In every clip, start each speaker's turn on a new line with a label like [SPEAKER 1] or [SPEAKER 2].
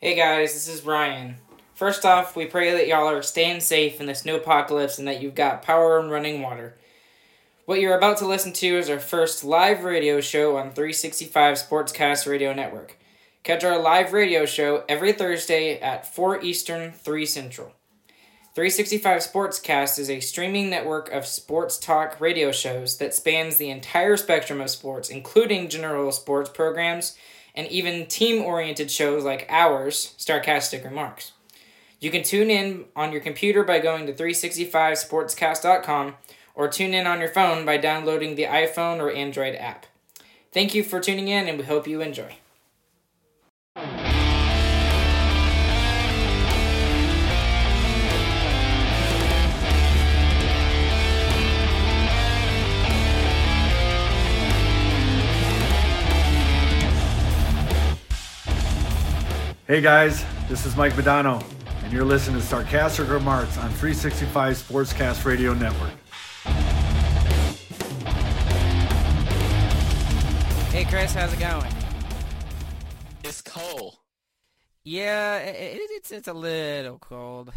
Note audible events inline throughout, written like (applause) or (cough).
[SPEAKER 1] Hey guys, this is Ryan. First off, we pray that y'all are staying safe in this new apocalypse and that you've got power and running water. What you're about to listen to is our first live radio show on 365 Sportscast Radio Network. Catch our live radio show every Thursday at 4 Eastern, 3 Central. 365 Sportscast is a streaming network of sports talk radio shows that spans the entire spectrum of sports, including general sports programs and even team oriented shows like ours, Sarcastic Remarks. You can tune in on your computer by going to 365sportscast.com or tune in on your phone by downloading the iPhone or Android app. Thank you for tuning in and we hope you enjoy.
[SPEAKER 2] Hey guys, this is Mike Madano, and you're listening to Sarcastic Remarks on 365 Sportscast Radio Network.
[SPEAKER 1] Hey Chris, how's it going?
[SPEAKER 3] It's cold.
[SPEAKER 1] Yeah, it, it, it's it's a little cold.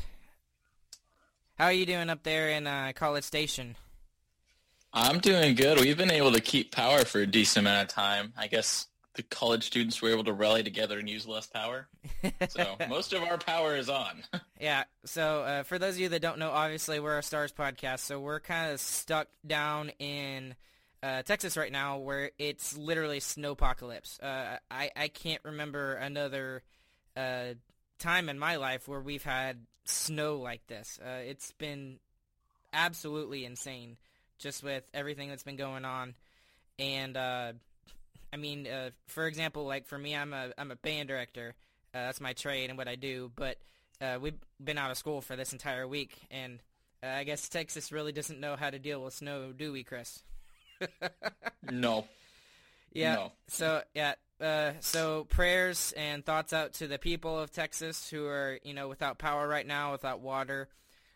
[SPEAKER 1] How are you doing up there in uh, College Station?
[SPEAKER 3] I'm doing good. We've been able to keep power for a decent amount of time. I guess the college students were able to rally together and use less power. (laughs) So most of our power is on. (laughs)
[SPEAKER 1] Yeah. So uh, for those of you that don't know, obviously we're a Stars podcast, so we're kind of stuck down in uh, Texas right now, where it's literally snowpocalypse. Uh, I I can't remember another uh, time in my life where we've had snow like this. Uh, it's been absolutely insane, just with everything that's been going on, and uh, I mean, uh, for example, like for me, I'm a I'm a band director. Uh, that's my trade and what I do. But uh, we've been out of school for this entire week, and uh, I guess Texas really doesn't know how to deal with snow, do we, Chris? (laughs)
[SPEAKER 3] no.
[SPEAKER 1] Yeah.
[SPEAKER 3] No.
[SPEAKER 1] So yeah. Uh, so prayers and thoughts out to the people of Texas who are you know without power right now, without water.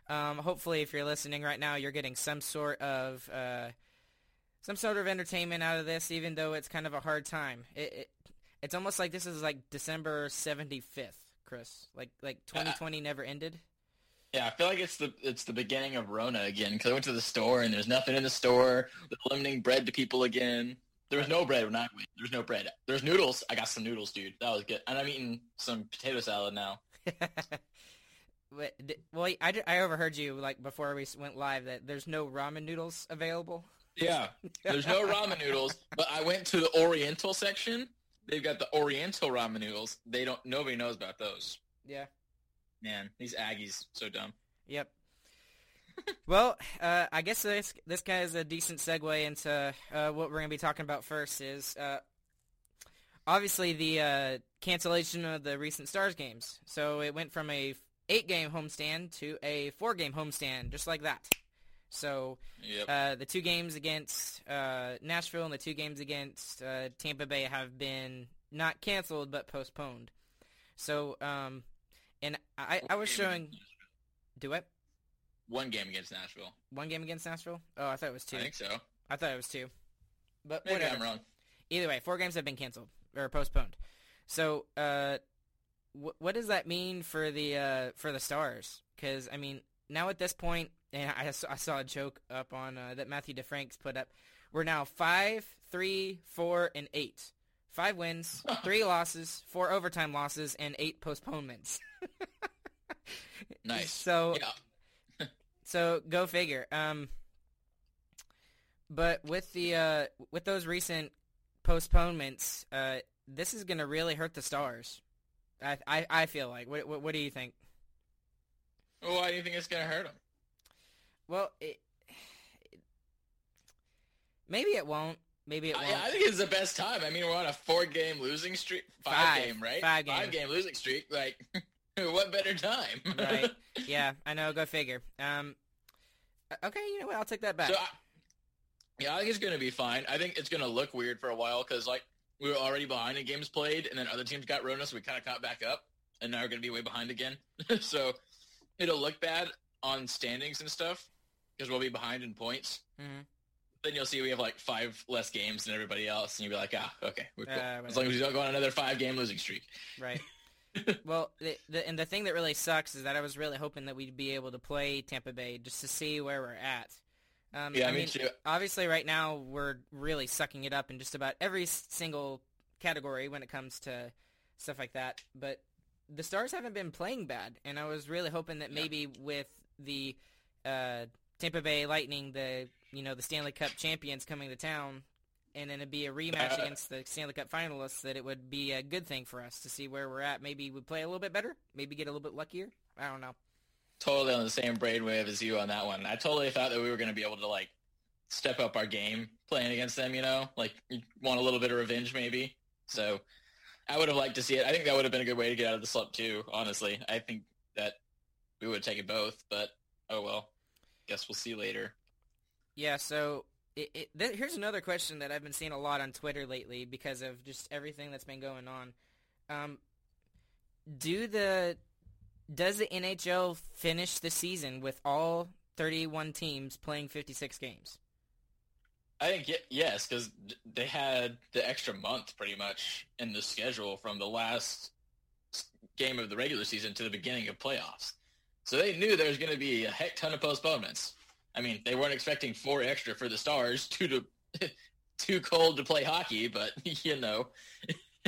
[SPEAKER 1] Um, hopefully, if you're listening right now, you're getting some sort of uh, some sort of entertainment out of this, even though it's kind of a hard time. It, it it's almost like this is like December seventy fifth, Chris. Like like twenty twenty never ended.
[SPEAKER 3] Yeah, I feel like it's the it's the beginning of Rona again. Because I went to the store and there's nothing in the store. They're limiting bread to people again. There was no bread when I went. There's no bread. There's noodles. I got some noodles, dude. That was good. And I'm eating some potato salad now. (laughs)
[SPEAKER 1] Well, I, I overheard you like before we went live that there's no ramen noodles available.
[SPEAKER 3] Yeah. There's no ramen noodles, but I went to the Oriental section. They've got the Oriental ramen noodles. They don't. Nobody knows about those.
[SPEAKER 1] Yeah.
[SPEAKER 3] Man, these Aggies so dumb.
[SPEAKER 1] Yep. (laughs) well, uh, I guess this this guy is a decent segue into uh, what we're gonna be talking about first. Is uh, obviously the uh, cancellation of the recent Stars games. So it went from a eight game homestand to a four game homestand, just like that. So
[SPEAKER 3] Yep.
[SPEAKER 1] uh, the two games against uh, Nashville and the two games against uh, Tampa Bay have been not canceled but postponed. So, um, and I, I was showing. Do what?
[SPEAKER 3] one game against Nashville.
[SPEAKER 1] One game against Nashville? Oh, I thought it was two.
[SPEAKER 3] I think so.
[SPEAKER 1] I thought it was two. But
[SPEAKER 3] Maybe
[SPEAKER 1] whatever.
[SPEAKER 3] I'm wrong.
[SPEAKER 1] Either way, four games have been canceled or postponed. So, uh, wh- what does that mean for the uh, for the Stars? Because I mean, now at this point, and I saw, I saw a joke up on uh, that Matthew DeFranks put up. We're now five, three, four, and eight. Five wins, (laughs) three losses, four overtime losses, and eight postponements. (laughs)
[SPEAKER 3] Nice.
[SPEAKER 1] So
[SPEAKER 3] yeah. (laughs)
[SPEAKER 1] so go figure. Um, but with the uh, with those recent postponements, uh, this is going to really hurt the Stars. I, I I feel like. What, what what do you think?
[SPEAKER 3] Well, why do you think it's gonna hurt them?
[SPEAKER 1] Well, it, (sighs) maybe it won't. Maybe it won't.
[SPEAKER 3] I, I think it's the best time. I mean, we're on a four-game losing streak. Five,
[SPEAKER 1] Five.
[SPEAKER 3] game, right?
[SPEAKER 1] Five game.
[SPEAKER 3] losing streak. Like, (laughs) what better time? (laughs)
[SPEAKER 1] right. Yeah, I know. Go figure. Um. Okay, you know what? I'll take that back.
[SPEAKER 3] So, I, yeah, I think it's gonna be fine. I think it's gonna look weird for a while because like we were already behind in games played, and then other teams got Rona, so we kind of caught back up, and now we're gonna be way behind again. (laughs) so it'll look bad on standings and stuff because we'll be behind in points.
[SPEAKER 1] Mhm.
[SPEAKER 3] Then you'll see we have like five less games than everybody else, and you'll be like, ah, okay, we're cool.
[SPEAKER 1] Uh,
[SPEAKER 3] as long as we don't go on another five-game losing streak.
[SPEAKER 1] Right. (laughs) well, the, the, and the thing that really sucks is that I was really hoping that we'd be able to play Tampa Bay just to see where we're at. Um,
[SPEAKER 3] Yeah,
[SPEAKER 1] I mean, obviously, right now we're really sucking it up in just about every single category when it comes to stuff like that. But the Stars haven't been playing bad, and I was really hoping that
[SPEAKER 3] Yeah.
[SPEAKER 1] maybe with the uh, Tampa Bay Lightning, the you know the Stanley Cup champions coming to town, and then it'd be a rematch
[SPEAKER 3] Uh,
[SPEAKER 1] against the Stanley Cup finalists, that it would be a good thing for us to see where we're at. Maybe we play a little bit better, maybe get a little bit luckier. I don't know.
[SPEAKER 3] totally on the same brainwave as you on that one. I totally thought that we were going to be able to like step up our game playing against them. You know, like want a little bit of revenge maybe. So I would have liked to see it. I think that would have been a good way to get out of the slump too. Honestly, I think that we would have taken both, but oh well. Guess we'll see later.
[SPEAKER 1] Yeah, so it, it, th- here's another question that I've been seeing a lot on Twitter lately because of just everything that's been going on. Um, do the does the NHL finish the season with all 31 teams playing 56 games?
[SPEAKER 3] I think yes, because they had the extra month pretty much in the schedule from the last game of the regular season to the beginning of playoffs. So they knew there was going to be a heck ton of postponements. I mean, they weren't expecting four extra for the Stars, (laughs) too to too cold to play hockey, but (laughs) you know, (laughs)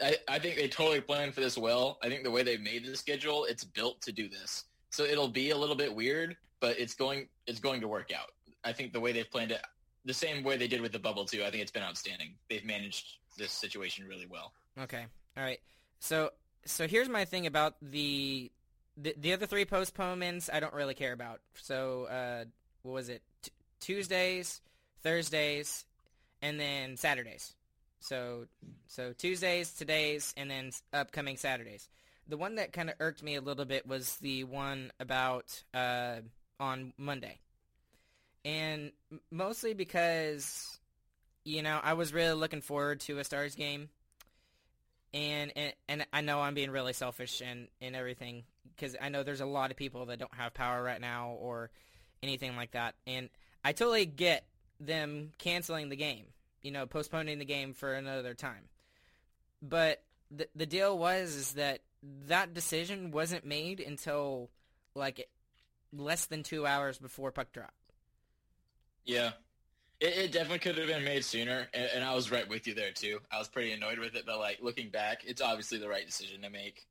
[SPEAKER 3] I, I think they totally planned for this well. I think the way they made the schedule, it's built to do this. So it'll be a little bit weird, but it's going it's going to work out. I think the way they've planned it, the same way they did with the bubble too. I think it's been outstanding. They've managed this situation really well.
[SPEAKER 1] Okay. All right. So so here's my thing about the the, the other three postponements I don't really care about. So uh, what was it? T- Tuesdays, Thursdays, and then Saturdays. So so Tuesdays, today's, and then upcoming Saturdays. The one that kind of irked me a little bit was the one about uh, on Monday, and mostly because you know I was really looking forward to a Stars game and and, and I know I'm being really selfish and, and everything because I know there's a lot of people that don't have power right now or anything like that, and I totally get them canceling the game, you know, postponing the game for another time. But the the deal was is that that decision wasn't made until like less than two hours before puck drop.
[SPEAKER 3] Yeah, it, it definitely could have been made sooner, and, and I was right with you there too. I was pretty annoyed with it, but like looking back, it's obviously the right decision to make.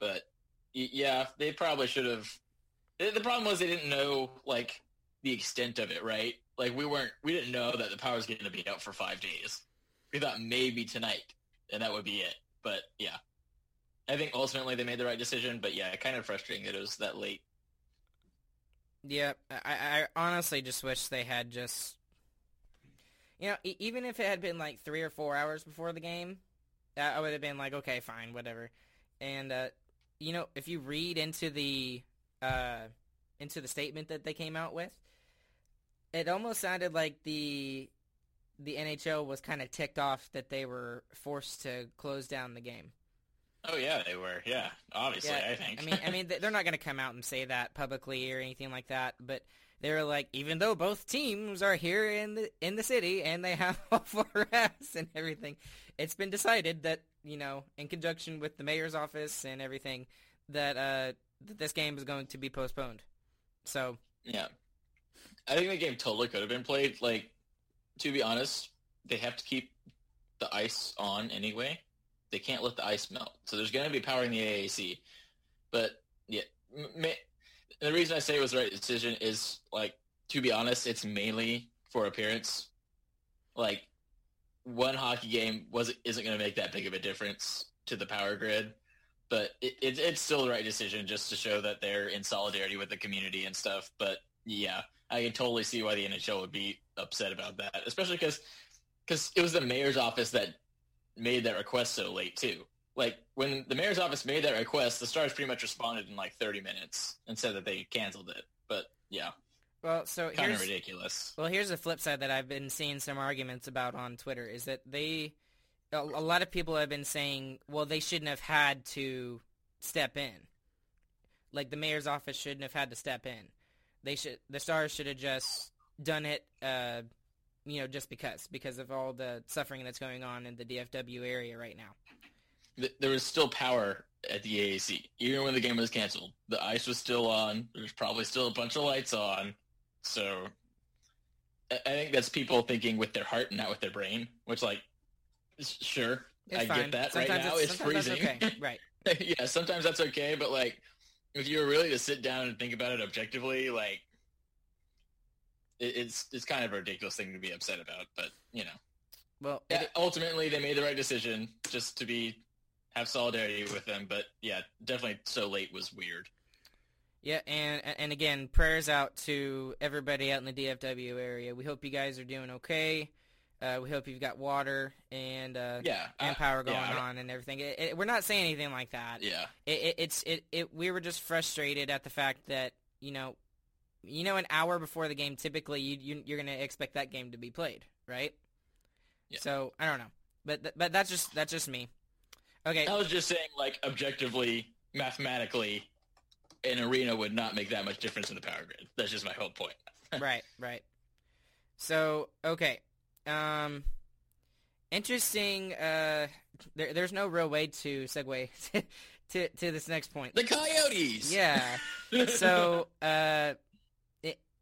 [SPEAKER 3] But yeah, they probably should have. The problem was they didn't know like the extent of it, right? Like we weren't, we didn't know that the power was going to be out for five days. We thought maybe tonight, and that would be it. But yeah, I think ultimately they made the right decision. But yeah, kind of frustrating that it was that late.
[SPEAKER 1] Yeah, I, I honestly just wish they had just, you know, e- even if it had been like three or four hours before the game, I I would have been like, okay, fine, whatever. And uh, you know, if you read into the uh, into the statement that they came out with, it almost sounded like the the NHL was kind of ticked off that they were forced to close down the game.
[SPEAKER 3] Oh yeah, they were. Yeah, obviously, I think.
[SPEAKER 1] I mean, I mean, they're not going to come out and say that publicly or anything like that. But they're like, even though both teams are here in the in the city and they have (laughs) all four Fs and everything, it's been decided that you know, in conjunction with the mayor's office and everything, that uh, that this game is going to be postponed. So
[SPEAKER 3] Yeah. I think the game totally could have been played. Like, to be honest, they have to keep the ice on anyway. They can't let the ice melt. So there's going to be power in the AAC. But, yeah. ma- the reason I say it was the right decision is, like, to be honest, it's mainly for appearance. Like, one hockey game was isn't going to make that big of a difference to the power grid. But it, it, it's still the right decision just to show that they're in solidarity with the community and stuff. But yeah, I can totally see why the NHL would be upset about that, especially because because it was the mayor's office that made that request so late too. Like when the mayor's office made that request, the Stars pretty much responded in like 30 minutes and said that they canceled it. But yeah,
[SPEAKER 1] well, so
[SPEAKER 3] kind of
[SPEAKER 1] here's
[SPEAKER 3] ridiculous.
[SPEAKER 1] Well, here's the flip side that I've been seeing some arguments about on Twitter is that they, a, a lot of people have been saying, well, they shouldn't have had to step in. Like the mayor's office shouldn't have had to step in. They should, the Stars should have just done it, uh, you know, just because, because of all the suffering that's going on in the DFW area right now.
[SPEAKER 3] There was still power at the AAC. Even when the game was canceled, the ice was still on. There's probably still a bunch of lights on. So I think that's people thinking with their heart and not with their brain. Which, like, sure,
[SPEAKER 1] It's
[SPEAKER 3] I
[SPEAKER 1] fine.
[SPEAKER 3] get that.
[SPEAKER 1] Sometimes
[SPEAKER 3] right now,
[SPEAKER 1] it's,
[SPEAKER 3] it's freezing.
[SPEAKER 1] Okay. Right. (laughs)
[SPEAKER 3] yeah, sometimes that's okay, but like, if you were really to sit down and think about it objectively, like, it, it's it's kind of a ridiculous thing to be upset about. But you know,
[SPEAKER 1] Well,
[SPEAKER 3] yeah,
[SPEAKER 1] it-
[SPEAKER 3] ultimately they made the right decision just to be have solidarity with them. But yeah, definitely so late was weird.
[SPEAKER 1] Yeah, and and again, prayers out to everybody out in the DFW area. We hope you guys are doing okay. Uh, we hope you've got water and uh,
[SPEAKER 3] Yeah,
[SPEAKER 1] and power going
[SPEAKER 3] yeah,
[SPEAKER 1] on and everything. It, it, we're not saying anything like that.
[SPEAKER 3] Yeah,
[SPEAKER 1] It, it, it's it, it. We were just frustrated at the fact that you know, you know, an hour before the game, typically you, you you're gonna expect that game to be played, right?
[SPEAKER 3] Yeah.
[SPEAKER 1] So I don't know, but th- but that's just that's just me. Okay.
[SPEAKER 3] I was just saying, like objectively, mathematically, an arena would not make that much difference in the power grid. That's just my whole point. (laughs)
[SPEAKER 1] right, right. So okay, um, interesting. Uh, there, there's no real way to segue to (laughs) to, to this next point.
[SPEAKER 3] The Coyotes.
[SPEAKER 1] Yeah. (laughs) so uh,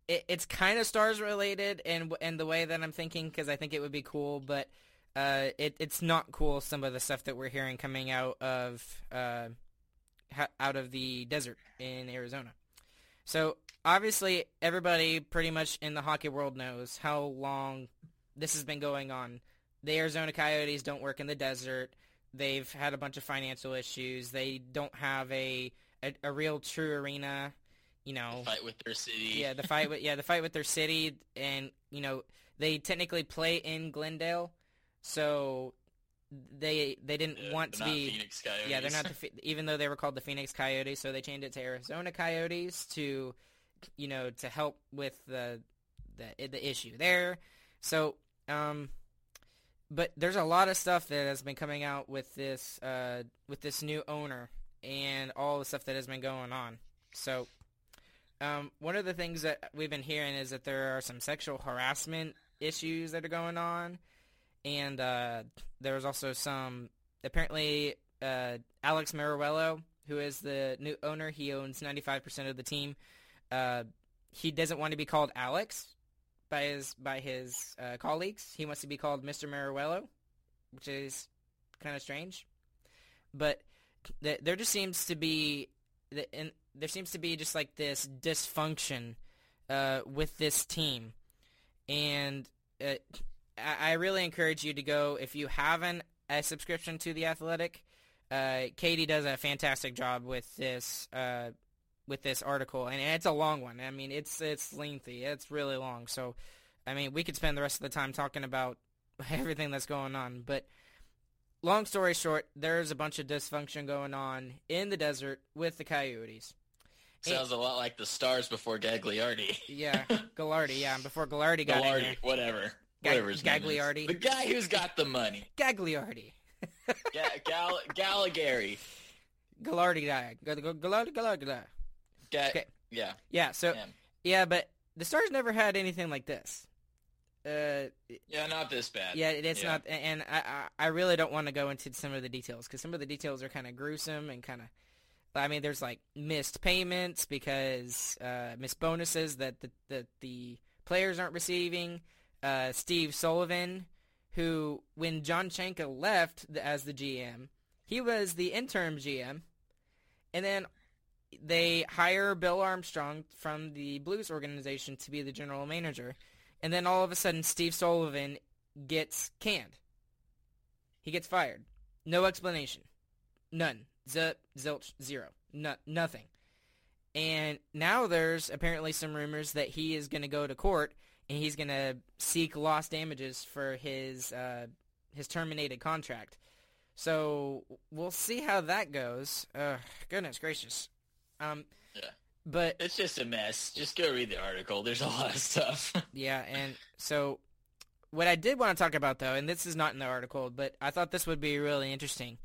[SPEAKER 1] it, it it's kind of stars related, and and the way that I'm thinking, because I think it would be cool, but uh, it it's not cool. Some of the stuff that we're hearing coming out of uh, ha- out of the desert in Arizona. So obviously, everybody pretty much in the hockey world knows how long this has been going on. The Arizona Coyotes don't work in the desert. They've had a bunch of financial issues. They don't have a a, a real true arena. You know,
[SPEAKER 3] fight with their city.
[SPEAKER 1] yeah, the fight with yeah the fight with their city, and you know they technically play in Glendale, so they they didn't
[SPEAKER 3] Yeah,
[SPEAKER 1] want to be
[SPEAKER 3] Phoenix Coyotes.
[SPEAKER 1] yeah, they're not the (laughs) even though they were called the Phoenix Coyotes, so they changed it to Arizona Coyotes to, you know, to help with the the the issue there. So, um, but there's a lot of stuff that has been coming out with this uh with this new owner and all the stuff that has been going on. So, um, one of the things that we've been hearing is that there are some sexual harassment issues that are going on, and uh, there's also some apparently uh, Alex Meruelo, who is the new owner, he owns 95% of the team. Uh, he doesn't want to be called Alex by his by his uh, colleagues. He wants to be called Mr. Meruelo, which is kind of strange. But th- there just seems to be th- and there seems to be just like this dysfunction uh, with this team, and uh, I-, really encourage you to go if you haven't a subscription to the Athletic. Uh, Katie does a fantastic job with this uh, with this article, and it's a long one. I mean, it's it's lengthy. It's really long. So, I mean, we could spend the rest of the time talking about (laughs) everything that's going on. But long story short, there's a bunch of dysfunction going on in the desert with the Coyotes.
[SPEAKER 3] Sounds a lot like the Stars before Gaglardi.
[SPEAKER 1] Yeah, Gallardi. Yeah, before Gallardi got in there.
[SPEAKER 3] whatever.
[SPEAKER 1] Gag-
[SPEAKER 3] Whatever his.
[SPEAKER 1] Gaglardi.
[SPEAKER 3] The guy who's got the money.
[SPEAKER 1] Gaglardi.
[SPEAKER 3] Ga- Gal- Galligari.
[SPEAKER 1] Gallardi guy. Gallardi, Gallardi, Gallardi guy.
[SPEAKER 3] Ga-
[SPEAKER 1] Okay.
[SPEAKER 3] Yeah.
[SPEAKER 1] Yeah, so
[SPEAKER 3] yeah.
[SPEAKER 1] yeah, but the Stars never had anything like this. Uh,
[SPEAKER 3] Yeah, not this bad.
[SPEAKER 1] yeah, it's
[SPEAKER 3] Yeah.
[SPEAKER 1] not, and I, I, I really don't want to go into some of the details because some of the details are kind of gruesome and kind of. I mean, there's like missed payments because uh, missed bonuses that the, that the players aren't receiving. Uh, Steve Sullivan, who when John Chayka left as the GM, he was the interim GM, and then they hire Bill Armstrong from the Blues organization to be the general manager, and then all of a sudden Steve Sullivan gets canned. He gets fired. No explanation. None. Zip, zilch, zero. No, nothing. And now there's apparently some rumors that he is going to go to court and he's going to seek lost damages for his uh, his terminated contract. So we'll see how that goes. Uh, goodness gracious. Um,
[SPEAKER 3] Yeah.
[SPEAKER 1] But
[SPEAKER 3] It's just a mess. Just go read the article. There's a lot of stuff. (laughs)
[SPEAKER 1] yeah, and so what I did want to talk about though, and this is not in the article, but I thought this would be really interesting,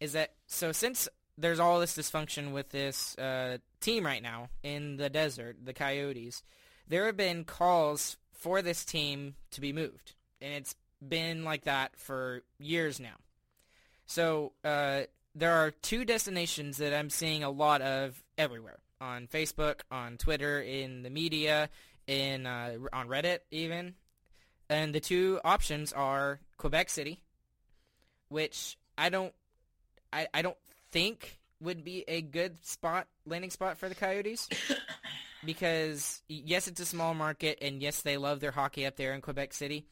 [SPEAKER 1] is that so since there's all this dysfunction with this uh, team right now in the desert, the Coyotes, there have been calls for this team to be moved, and it's been like that for years now. So uh, there are two destinations that I'm seeing a lot of everywhere. On Facebook, on Twitter, in the media, in uh, on Reddit even, and the two options are Quebec City, which I don't, I, I don't think would be a good spot landing spot for the Coyotes. (coughs) because yes, it's a small market, and yes, they love their hockey up there in Quebec City,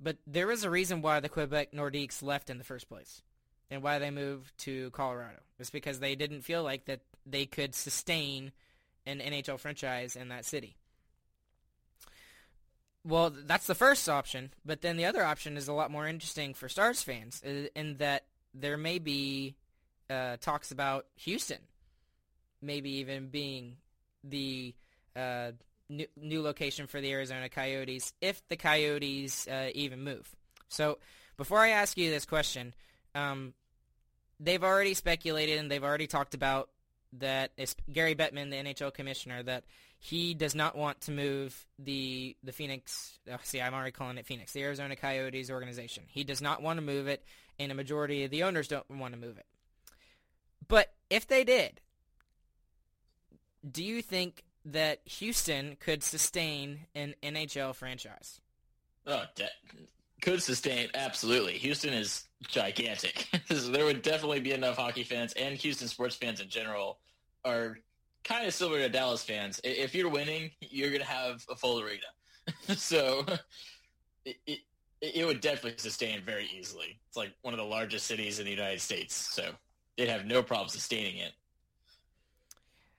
[SPEAKER 1] but there is a reason why the Quebec Nordiques left in the first place, and why they moved to Colorado. It's because they didn't feel like that they could sustain an NHL franchise in that city. Well, that's the first option, but then the other option is a lot more interesting for Stars fans, in that there may be uh, talks about Houston, maybe even being the uh, new, new location for the Arizona Coyotes if the Coyotes uh, even move. So before I ask you this question, um, they've already speculated and they've already talked about that Gary Bettman, the NHL commissioner, that he does not want to move the the Phoenix. Oh, see, I'm already calling it Phoenix, the Arizona Coyotes organization. He does not want to move it, and a majority of the owners don't want to move it. But if they did, do you think that Houston could sustain an NHL franchise?
[SPEAKER 3] Oh, de- could sustain absolutely. Houston is gigantic. (laughs) there would definitely be enough hockey fans and Houston sports fans in general are kind of similar to Dallas fans. If you're winning, you're gonna have a full arena. (laughs) so (laughs) it, it it would definitely sustain very easily. It's like one of the largest cities in the United States, so they'd have no problem sustaining it.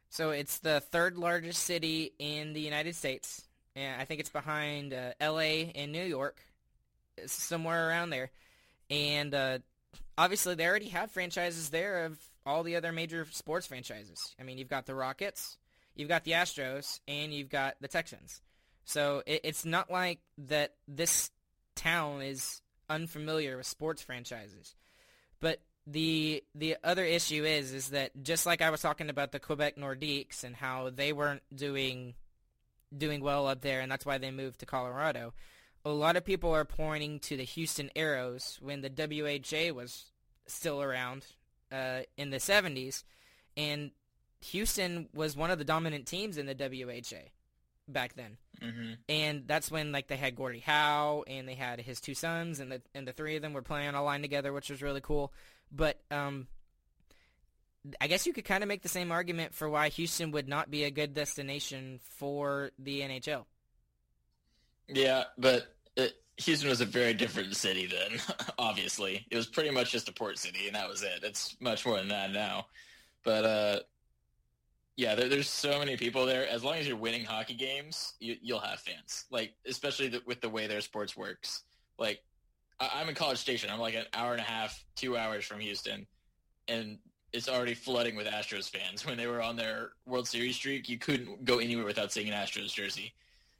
[SPEAKER 1] So it's the third largest city in the United States, and I think it's behind uh, L.A. and New York, somewhere around there. And uh, obviously, they already have franchises there of all the other major sports franchises. I mean, you've got the Rockets, you've got the Astros, and you've got the Texans. So it, it's not like that this town is unfamiliar with sports franchises. But the the other issue is is that just like I was talking about the Quebec Nordiques and how they weren't doing doing well up there and that's why they moved to Colorado a lot of people are pointing to the Houston Aeros when the WHA was still around uh, in the 70s, and Houston was one of the dominant teams in the WHA back then.
[SPEAKER 3] Mm-hmm.
[SPEAKER 1] And that's when like they had Gordie Howe and they had his two sons, and the and the three of them were playing on a line together, which was really cool. But um, I guess you could kind of make the same argument for why Houston would not be a good destination for the NHL.
[SPEAKER 3] Yeah, but it, Houston was a very different city then. (laughs) Obviously, it was pretty much just a port city, and that was it. It's much more than that now. But uh, yeah, there, there's so many people there. As long as you're winning hockey games, you, will have fans. Like especially the, with the way their sports works. Like I, I'm in College Station. I'm like an hour and a half, two hours from Houston, and it's already flooding with Astros fans. (laughs) When they were on their World Series streak, you couldn't go anywhere without seeing an Astros jersey.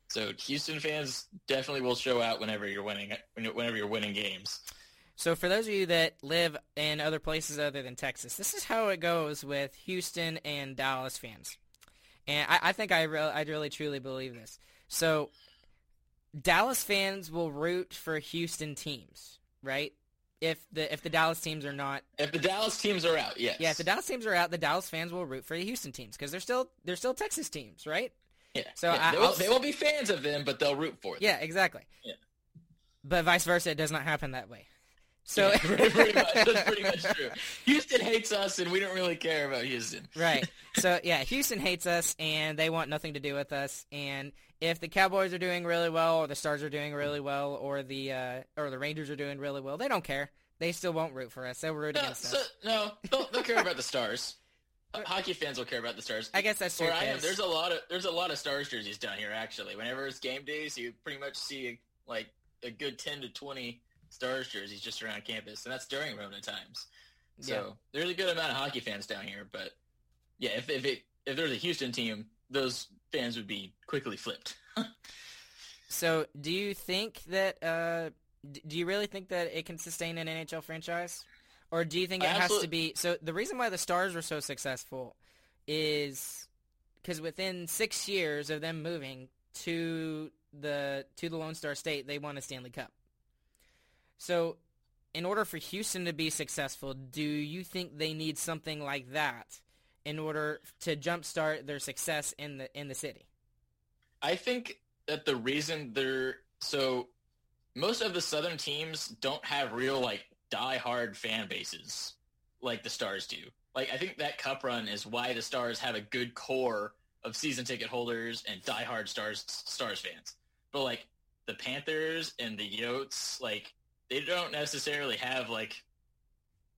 [SPEAKER 3] So Houston fans definitely will show out whenever you're winning whenever you're winning games.
[SPEAKER 1] So for those of you that live in other places other than Texas, this is how it goes with Houston and Dallas fans. And I, I think I, re- I really truly believe this. So Dallas fans will root for Houston teams, right? If the if the Dallas teams are not
[SPEAKER 3] if the Dallas teams are out, yes.
[SPEAKER 1] Yeah, if the Dallas teams are out, the Dallas fans will root for the Houston teams because they're still they're still Texas teams, right?
[SPEAKER 3] Yeah.
[SPEAKER 1] So
[SPEAKER 3] yeah,
[SPEAKER 1] I,
[SPEAKER 3] they, will, they won't be fans of them, but they'll root for them.
[SPEAKER 1] Yeah, exactly.
[SPEAKER 3] Yeah.
[SPEAKER 1] But vice versa, it does not happen that way. So
[SPEAKER 3] yeah, pretty much, that's pretty much true. (laughs) Houston hates us, and we don't really care about Houston.
[SPEAKER 1] Right. So (laughs) yeah, Houston hates us, and they want nothing to do with us. And if the Cowboys are doing really well, or the Stars are doing really well, or the uh, or the Rangers are doing really well, they don't care. They still won't root for us. They'll root
[SPEAKER 3] no,
[SPEAKER 1] against
[SPEAKER 3] so,
[SPEAKER 1] us.
[SPEAKER 3] No, they'll, they'll care about the (laughs) Stars. Hockey fans will care about the Stars.
[SPEAKER 1] I guess that's true.
[SPEAKER 3] Where I am, there's a lot of there's a lot of Stars jerseys down here. Actually, whenever it's game days, you pretty much see like a good ten to twenty Stars jerseys just around campus, and that's during Rona times. So yeah. there's a good amount of hockey fans down here. But yeah, if if it if there's a Houston team, those fans would be quickly flipped. (laughs)
[SPEAKER 1] so, do you think that? Uh, do you really think that it can sustain an NHL franchise? Or do you think it has to be so the reason why the Stars were so successful is because within six years of them moving to the to the Lone Star State, they won a Stanley Cup. So in order for Houston to be successful, do you think they need something like that in order to jumpstart their success in the in the city?
[SPEAKER 3] I think that the reason they're so most of the southern teams don't have real like die-hard fan bases like the Stars do. Like I think that cup run is why the Stars have a good core of season ticket holders and die-hard Stars Stars fans. But like the Panthers and the Yotes, like they don't necessarily have like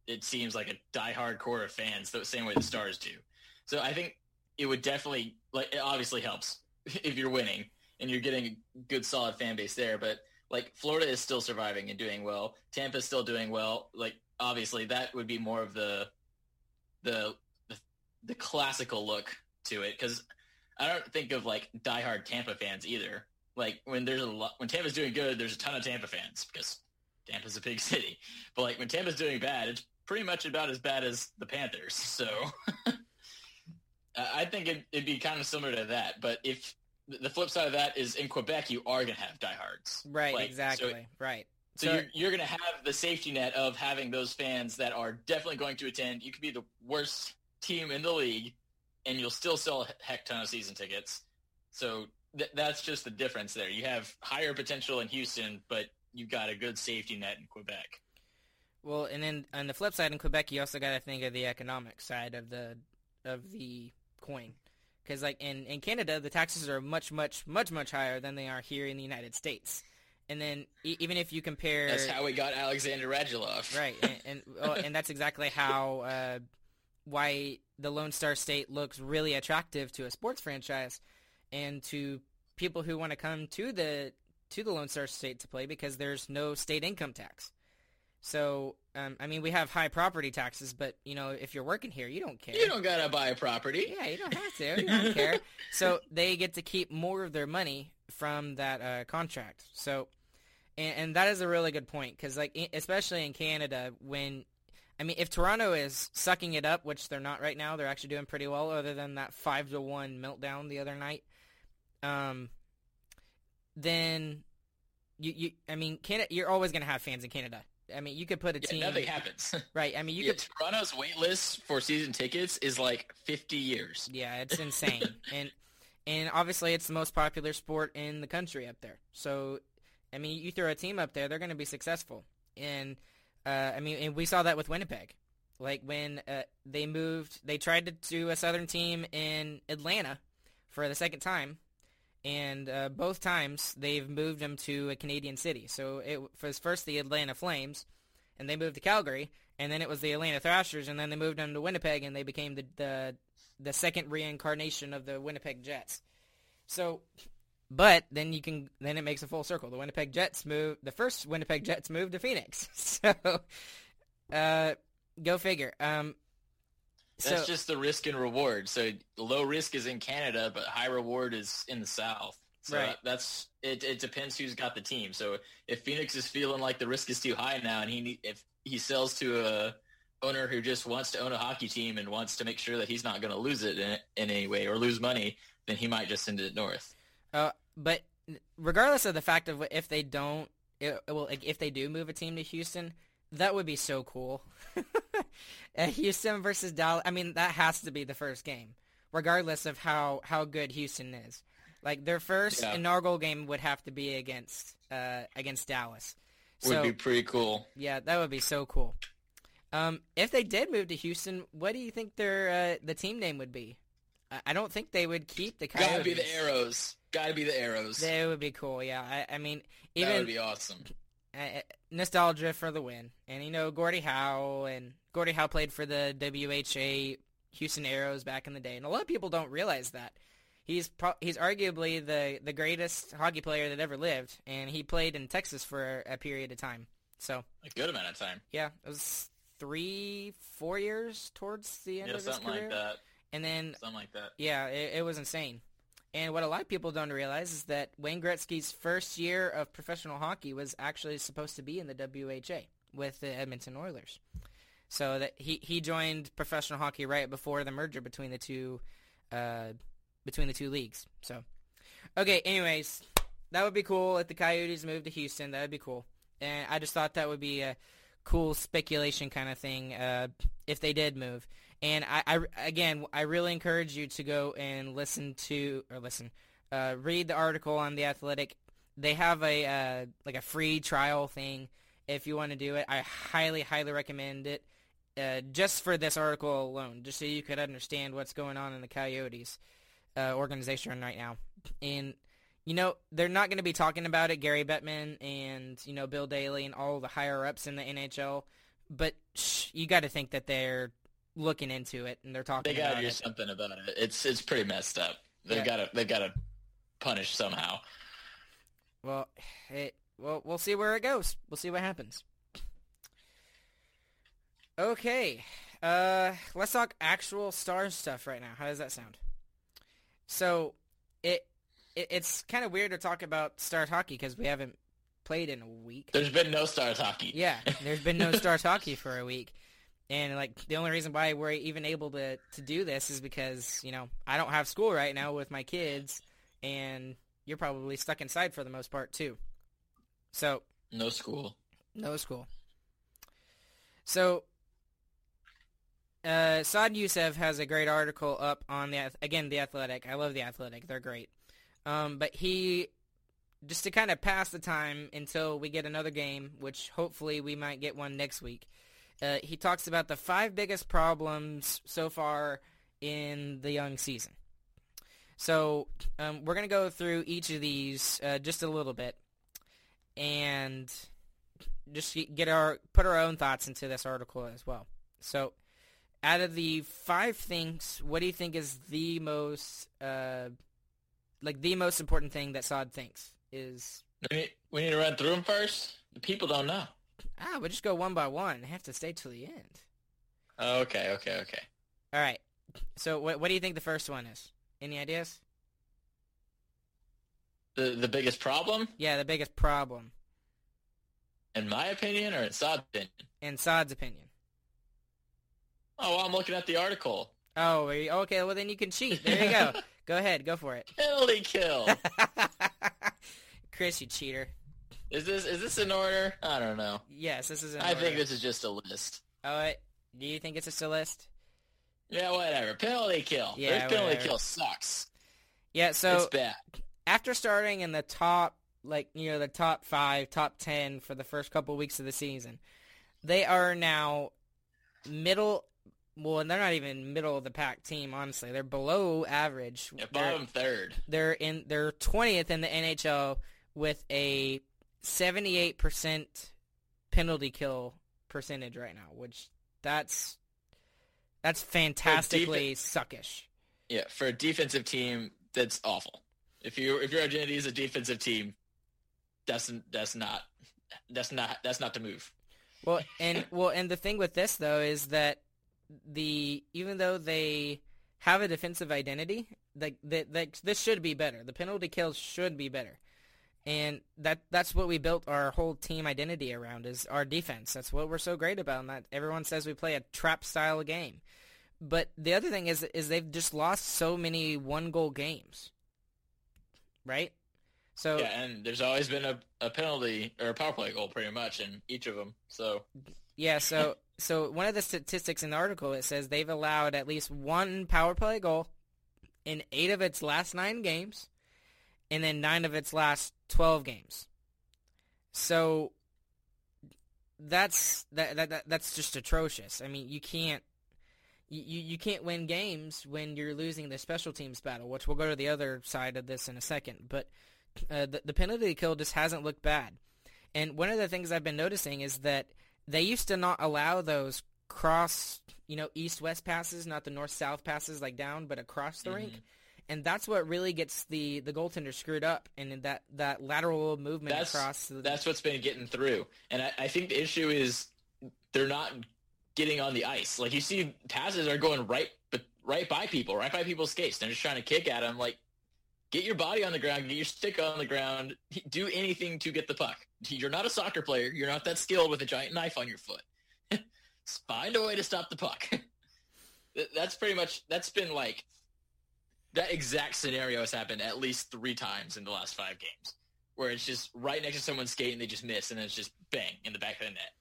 [SPEAKER 3] it seems like a die-hard core of fans the same way the Stars do. So I think it would definitely like it obviously helps (laughs) if you're winning and you're getting a good solid fan base there, but like Florida is still surviving and doing well. Tampa's still doing well. Like obviously that would be more of the the the, classical look to it because I don't think of like diehard Tampa fans either. Like when there's a lot when Tampa's doing good, there's a ton of Tampa fans because Tampa's a big city. But like when Tampa's doing bad, it's pretty much about as bad as the Panthers. So (laughs) I think it, it'd be kind of similar to that. But if the flip side of that is in Quebec, you are going to have diehards.
[SPEAKER 1] Right,
[SPEAKER 3] Like,
[SPEAKER 1] exactly.
[SPEAKER 3] So,
[SPEAKER 1] right.
[SPEAKER 3] so, you're, you're going to have the safety net of having those fans that are definitely going to attend. You could be the worst team in the league, and you'll still sell a heck ton of season tickets. So th- that's just the difference there. You have higher potential in Houston, but you've got a good safety net in Quebec.
[SPEAKER 1] Well, and then on the flip side in Quebec, you also got to think of the economic side of the of the coin, because like in in Canada, the taxes are much much much much higher than they are here in the United States. And then e- even if you compare,
[SPEAKER 3] That's how we got Alexander Radulov. (laughs)
[SPEAKER 1] right, and and, well, and that's exactly how uh, why the Lone Star State looks really attractive to a sports franchise and to people who want to come to the to the Lone Star State to play because there's no state income tax. So, um, I mean, we have high property taxes, but you know, if you're working here, you don't care.
[SPEAKER 3] You don't got to buy a property.
[SPEAKER 1] Yeah, you don't have to. You don't care. (laughs) So they get to keep more of their money from that uh, contract. So, and, and that is a really good point because, like, especially in Canada, when I mean, if Toronto is sucking it up, which they're not right now, they're actually doing pretty well, other than that five to one meltdown the other night. Um, then you you I mean, Canada, you're always gonna have fans in Canada. I mean, you could put a
[SPEAKER 3] Yeah,
[SPEAKER 1] team
[SPEAKER 3] nothing happens. (laughs)
[SPEAKER 1] right. I mean, you
[SPEAKER 3] Yeah,
[SPEAKER 1] could
[SPEAKER 3] Toronto's wait list for season tickets is like 50 years.
[SPEAKER 1] Yeah, it's (laughs) insane. and and obviously it's the most popular sport in the country up there. So I mean, you throw a team up there, they're going to be successful. And uh, I mean, and we saw that with Winnipeg. Like when uh, they moved, they tried to do a Southern team in Atlanta for the second time, and uh, both times they've moved them to a Canadian city. So it was first the Atlanta Flames, and they moved to Calgary, and then it was the Atlanta Thrashers, and then they moved them to Winnipeg, and they became the the, the second reincarnation of the Winnipeg Jets. So, but then you can then it makes a full circle. The Winnipeg Jets move. The first Winnipeg Jets moved to Phoenix. (laughs) So, uh, go figure. Um,
[SPEAKER 3] That's
[SPEAKER 1] so
[SPEAKER 3] just the risk and reward. So low risk is in Canada, but high reward is in the South. So
[SPEAKER 1] Right.
[SPEAKER 3] that's it. It depends who's got the team. So if Phoenix is feeling like the risk is too high now, and he if he sells to a owner who just wants to own a hockey team and wants to make sure that he's not going to lose it in, in any way or lose money, then he might just send it north.
[SPEAKER 1] Uh, but regardless of the fact of if they don't, it, well, if they do move a team to Houston, that would be so cool. (laughs) Uh, Houston versus Dallas. I mean, that has to be the first game, regardless of how how good Houston is. Like their first
[SPEAKER 3] Yeah.
[SPEAKER 1] inaugural game would have to be against uh, against Dallas.
[SPEAKER 3] Would be pretty cool.
[SPEAKER 1] yeah, that would be so cool. Um, if they did move to Houston, what do you think their uh, the team name would be? I, don't think they would keep the Coyotes.
[SPEAKER 3] Gotta be the Aeros. Gotta be the Aeros.
[SPEAKER 1] That would be cool. Yeah, I, I mean,
[SPEAKER 3] that would be awesome.
[SPEAKER 1] uh, nostalgia for the win. And you know, Gordie Howe and Gordie Howe played for the WHA Houston Aeros back in the day, and a lot of people don't realize that. He's pro- he's arguably the the greatest hockey player that ever lived, and he played in Texas for a period of time. So
[SPEAKER 3] A good amount of time.
[SPEAKER 1] yeah, it was three, four years towards the end
[SPEAKER 3] Yeah,
[SPEAKER 1] of his career.
[SPEAKER 3] Yeah, something like that.
[SPEAKER 1] and then
[SPEAKER 3] Something like that.
[SPEAKER 1] yeah, it, it was insane. And what a lot of people don't realize is that Wayne Gretzky's first year of professional hockey was actually supposed to be in the WHA with the Edmonton Oilers. So that he, he joined professional hockey right before the merger between the two uh, between the two leagues. So okay, anyways, that would be cool if the Coyotes moved to Houston. That would be cool. And I just thought that would be a cool speculation kind of thing uh, if they did move. And I, I, again, I really encourage you to go and listen to or listen, uh, read the article on the Athletic. They have a uh, like a free trial thing if you want to do it. I highly, highly recommend it. Uh, just for this article alone, just so you could understand what's going on in the Coyotes uh, organization right now. And you know they're not going to be talking about it, Gary Bettman and you know Bill Daly and all the higher ups in the NHL. But shh, you got to think that they're looking into it and they're talking. About it.
[SPEAKER 3] They got
[SPEAKER 1] to
[SPEAKER 3] do
[SPEAKER 1] it.
[SPEAKER 3] something about it. It's it's pretty messed up. They've
[SPEAKER 1] Yeah.
[SPEAKER 3] got to they've got to punish somehow.
[SPEAKER 1] Well, it well we'll see where it goes. We'll see what happens. Okay, uh, let's talk actual Stars stuff right now. How does that sound? So, it, it it's kind of weird to talk about Stars hockey because we haven't played in a week.
[SPEAKER 3] There's been no Stars hockey.
[SPEAKER 1] Yeah, there's been no Stars (laughs) hockey for a week. And like the only reason why we're even able to to do this is because, you know, I don't have school right now with my kids and you're probably stuck inside for the most part too. So,
[SPEAKER 3] No school.
[SPEAKER 1] no school. So uh, Saad Yousuf has a great article up on the again the Athletic. I love the Athletic; they're great. Um, but he just to kind of pass the time until we get another game, which hopefully we might get one next week. Uh, he talks about the five biggest problems so far in the young season. So um, we're gonna go through each of these uh, just a little bit, and just get our put our own thoughts into this article as well. So out of the five things, what do you think is the most, uh, like the most important thing that Saad thinks is?
[SPEAKER 3] We need, we need to run through them first. The people don't know.
[SPEAKER 1] Ah, we'll just go one by one. I have to stay till the end.
[SPEAKER 3] Okay, okay, okay.
[SPEAKER 1] All right. So, what what do you think the first one is? Any ideas?
[SPEAKER 3] The the biggest problem,
[SPEAKER 1] Yeah, the biggest problem,
[SPEAKER 3] in my opinion, or in Saad's opinion.
[SPEAKER 1] in Saad's opinion.
[SPEAKER 3] Oh, I'm looking at the article.
[SPEAKER 1] Oh, okay. Well, then you can cheat. There you go. (laughs) go ahead. Go for it.
[SPEAKER 3] Penalty kill. (laughs)
[SPEAKER 1] Chris, you cheater.
[SPEAKER 3] is this is this in order? I don't know.
[SPEAKER 1] Yes, this is. In
[SPEAKER 3] I think this is just a list.
[SPEAKER 1] Oh, wait. do you think it's just a list?
[SPEAKER 3] Yeah, whatever. Penalty kill.
[SPEAKER 1] Yeah,
[SPEAKER 3] Their penalty
[SPEAKER 1] whatever.
[SPEAKER 3] kill sucks.
[SPEAKER 1] Yeah. So
[SPEAKER 3] it's bad.
[SPEAKER 1] after starting in the top, like you know, the top five, top ten for the first couple weeks of the season, they are now middle. Well, they're not even middle of the pack team. Honestly, they're below average.
[SPEAKER 3] Yeah,
[SPEAKER 1] They're-
[SPEAKER 3] bottom third.
[SPEAKER 1] they're in they're 20th in the NHL with a 78% penalty kill percentage right now, which that's that's fantastically suckish.
[SPEAKER 3] Yeah, for a defensive team, that's awful. If you if your identity is a defensive team, that's that's not that's not that's not the move.
[SPEAKER 1] Well, and well, and the thing with this though is that the even though they have a defensive identity, like that, this should be better. The penalty kills should be better, and that that's what we built our whole team identity around is our defense. That's what we're so great about. And that everyone says we play a trap style game, but the other thing is is they've just lost so many one goal games, right? So
[SPEAKER 3] Yeah, and there's always been a, a penalty or a power play goal pretty much in each of them. So
[SPEAKER 1] Yeah, so so one of the statistics in the article it says they've allowed at least one power play goal in eight of its last nine games, and then nine of its last twelve games. So that's that, that, that that's just atrocious. I mean, you can't you, you can't win games when you're losing the special teams battle, which we'll go to the other side of this in a second. But uh, the, the penalty kill just hasn't looked bad. And one of the things I've been noticing is that they used to not allow those cross, you know, east-west passes, not the north-south passes like down, but across the mm-hmm. rink. And that's what really gets the, the goaltender screwed up, and that, that lateral movement
[SPEAKER 3] that's
[SPEAKER 1] across. The,
[SPEAKER 3] that's what's been getting through. And I, I think the issue is they're not getting on the ice. Like you see, passes are going right, but right by people, right by people's skates. They're just trying to kick at them. Like, get your body on the ground, get your stick on the ground, do anything to get the puck. You're not a soccer player. You're not that skilled with a giant knife on your foot. (laughs) Find a way to stop the puck. (laughs) That's pretty much. That's been like that exact scenario has happened at least three times in the last five games, where it's just right next to someone's skate and they just miss, and it's just bang in the back of the net.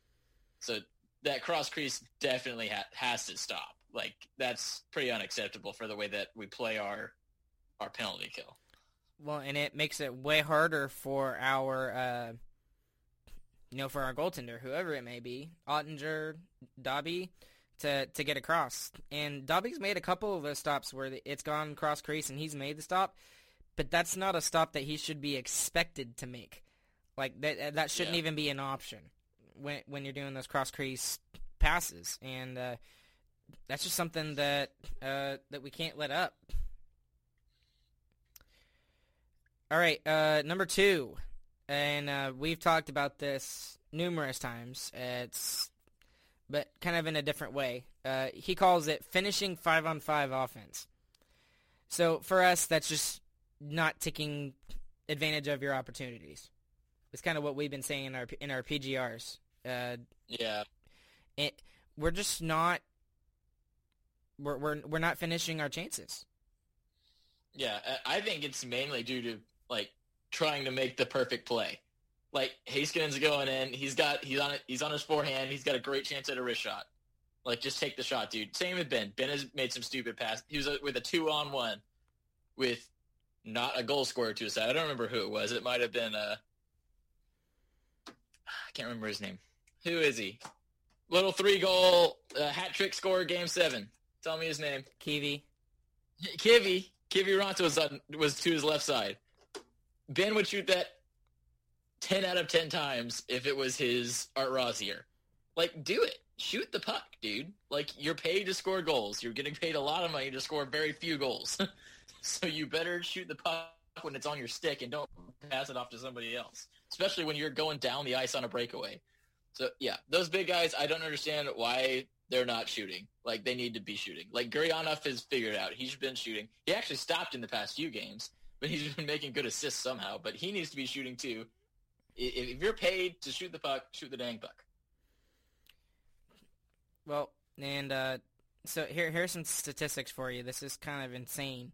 [SPEAKER 3] So that cross crease definitely ha- has to stop. Like that's pretty unacceptable for the way that we play our our penalty kill.
[SPEAKER 1] Well, and it makes it way harder for our, uh, you know, for our goaltender, whoever it may be, Oettinger, Dobby, to to get across. And Dobby's made a couple of those stops where it's gone cross crease and he's made the stop, but that's not a stop that he should be expected to make. Like that that shouldn't
[SPEAKER 3] Yeah.
[SPEAKER 1] even be an option when when you're doing those cross crease passes. And uh, that's just something that uh, that we can't let up. All right, uh, number two, and uh, we've talked about this numerous times. It's but kind of in a different way. Uh, he calls it finishing five on five offense. So for us, that's just not taking advantage of your opportunities. It's kind of what we've been saying in our in our PGRs. Uh,
[SPEAKER 3] Yeah,
[SPEAKER 1] it, we're just not we're, we're we're not finishing our chances.
[SPEAKER 3] yeah. I I think it's mainly due to like trying to make the perfect play. Like Haskin's going in, he's got he's on it, he's on his forehand, he's got a great chance at a wrist shot. Like just take the shot, dude. Same with Ben. Ben has made some stupid pass. He was uh, with a two on one, with not a goal scorer to his side. I don't remember who it was. It might have been uh, I can't remember his name. Who is he? Little three goal uh, hat trick scorer, game seven. Tell me his name.
[SPEAKER 1] Kiwi.
[SPEAKER 3] Kivy, Kiviranta was on, was to his left side. Ben would shoot that ten out of ten times if it was his Art Ross year. Like, do it. Shoot the puck, dude. Like, you're paid to score goals. You're getting paid a lot of money to score very few goals. (laughs) so you better shoot the puck when it's on your stick and don't pass it off to somebody else. Especially when you're going down the ice on a breakaway. So yeah, those big guys, I don't understand why they're not shooting. Like they need to be shooting. Like Gurianov has figured out he's been shooting. He actually stopped in the past few games, but he's been making good assists somehow. But he needs to be shooting too. If you're paid to shoot the puck, shoot the dang puck.
[SPEAKER 1] Well, and uh, so here here's some statistics for you. This is kind of insane,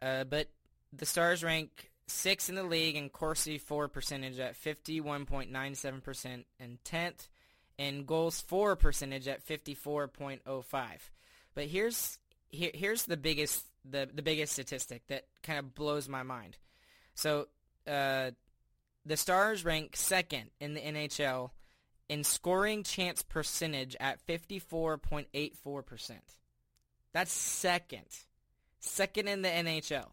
[SPEAKER 1] uh, but the Stars rank sixth in the league in Corsi for percentage at fifty one point nine seven percent, and tenth in goals for percentage at fifty four point oh five. But here's here, here's the biggest the the biggest statistic that kind of blows my mind. So uh, the Stars rank second in the NHL in scoring chance percentage at 54.84%. That's second. Second in the NHL.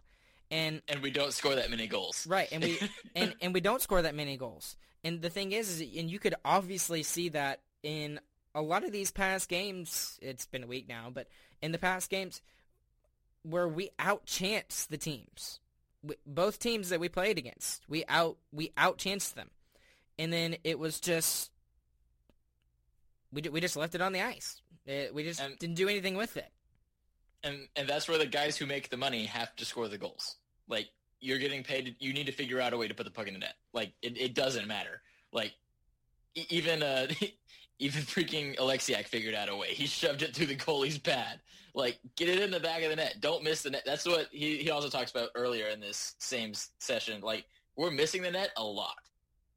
[SPEAKER 1] And
[SPEAKER 3] And we don't score that many goals.
[SPEAKER 1] right, and we (laughs) and, and we don't score that many goals. And the thing is, is and you could obviously see that in a lot of these past games, it's been a week now, but in the past games where we outchance the teams. We, both teams that we played against, we out we outchanced them. And then it was just we, we just left it on the ice. It, we just
[SPEAKER 3] And-
[SPEAKER 1] didn't do anything with it.
[SPEAKER 3] and and that's where the guys who make the money have to score the goals. Like you're getting paid, you need to figure out a way to put the puck in the net. Like it, it doesn't matter. Like even uh (laughs) even freaking Oleksiak figured out a way. He shoved it through the goalie's pad. Like get it in the back of the net. Don't miss the net. That's what he he also talks about earlier in this same session. Like we're missing the net a lot.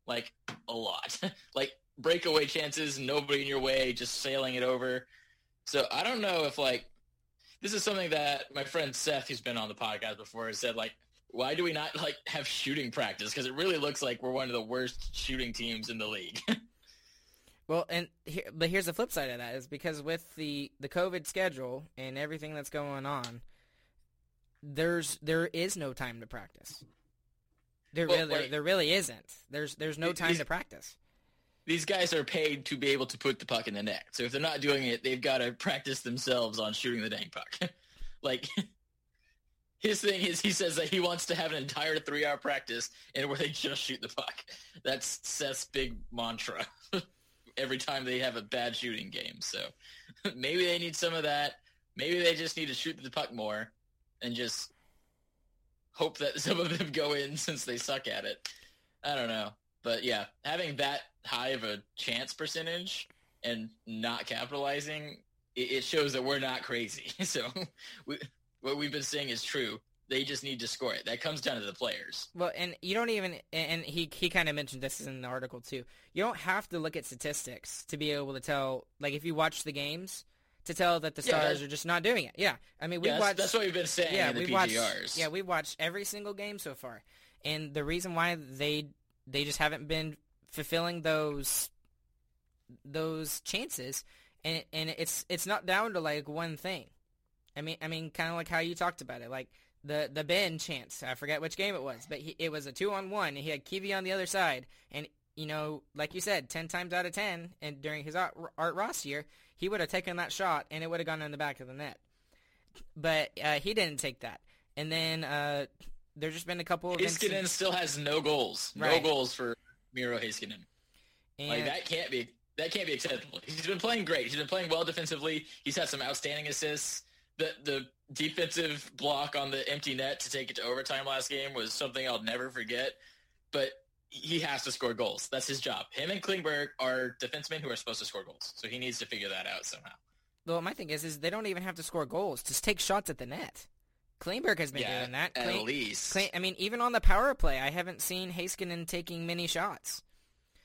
[SPEAKER 3] Like a lot. (laughs) like breakaway chances, nobody in your way, just sailing it over. So I don't know if like this is something that my friend Seth, who's been on the podcast before, has said like, why do we not like have shooting practice? Because it really looks like we're one of the worst shooting teams in the league. (laughs)
[SPEAKER 1] Well, and here, but here's the flip side of that is because with the the COVID schedule and everything that's going on, there's there is no time to practice. There
[SPEAKER 3] Well,
[SPEAKER 1] really there, really isn't. There's there's no time to practice.
[SPEAKER 3] These guys are paid to be able to put the puck in the net. So if they're not doing it, they've got to practice themselves on shooting the dang puck. (laughs) like (laughs) his thing is, he says that he wants to have an entire three-hour practice and where they just shoot the puck. That's Seth's big mantra. (laughs) Every time they have a bad shooting game, so (laughs) maybe they need some of that. Maybe they just need to shoot the puck more and just hope that (laughs) some of them go in (laughs) since they suck at it. I don't know. But yeah, having that high of a chance percentage and not capitalizing, it, shows that we're not crazy. So we, what we've been saying is true. They just need to score it. That comes down to the players.
[SPEAKER 1] Well, and you don't even, and he he kind of mentioned this in the article too. You don't have to look at statistics to be able to tell. Like if you watch the games, to tell that the stars
[SPEAKER 3] that-
[SPEAKER 1] are just not doing it. Yeah, I mean we
[SPEAKER 3] Yeah,
[SPEAKER 1] watched.
[SPEAKER 3] that's what we've been saying
[SPEAKER 1] yeah, we watched.
[SPEAKER 3] PGRs.
[SPEAKER 1] Yeah, we watched every single game so far, and the reason why they they just haven't been fulfilling those those chances, and and it's it's not down to like one thing. I mean, I mean, kind of like how you talked about it, like the the Ben chance. I forget which game it was, but he, it was a two on one, he had Kiwi on the other side, and you know, like you said, ten times out of ten, and during his Art, Art Ross year, he would have taken that shot, and it would have gone in the back of the net. But uh, he didn't take that, and then uh, there's just been a couple of
[SPEAKER 3] still has no goals. No goals for Miro Heiskanen.
[SPEAKER 1] and,
[SPEAKER 3] Like that can't be that can't be acceptable. He's been playing great. He's been playing well defensively. He's had some outstanding assists. The the defensive block on the empty net to take it to overtime last game was something I'll never forget. But he has to score goals. That's his job. Him and Klingberg are defensemen who are supposed to score goals. So he needs to figure that out somehow.
[SPEAKER 1] Well, my thing is, is they don't even have to score goals. Just take shots at the net. Klingberg has been
[SPEAKER 3] yeah,
[SPEAKER 1] doing that.
[SPEAKER 3] at least.
[SPEAKER 1] Kling- I mean, even on the power play, I haven't seen Heiskanen taking many shots.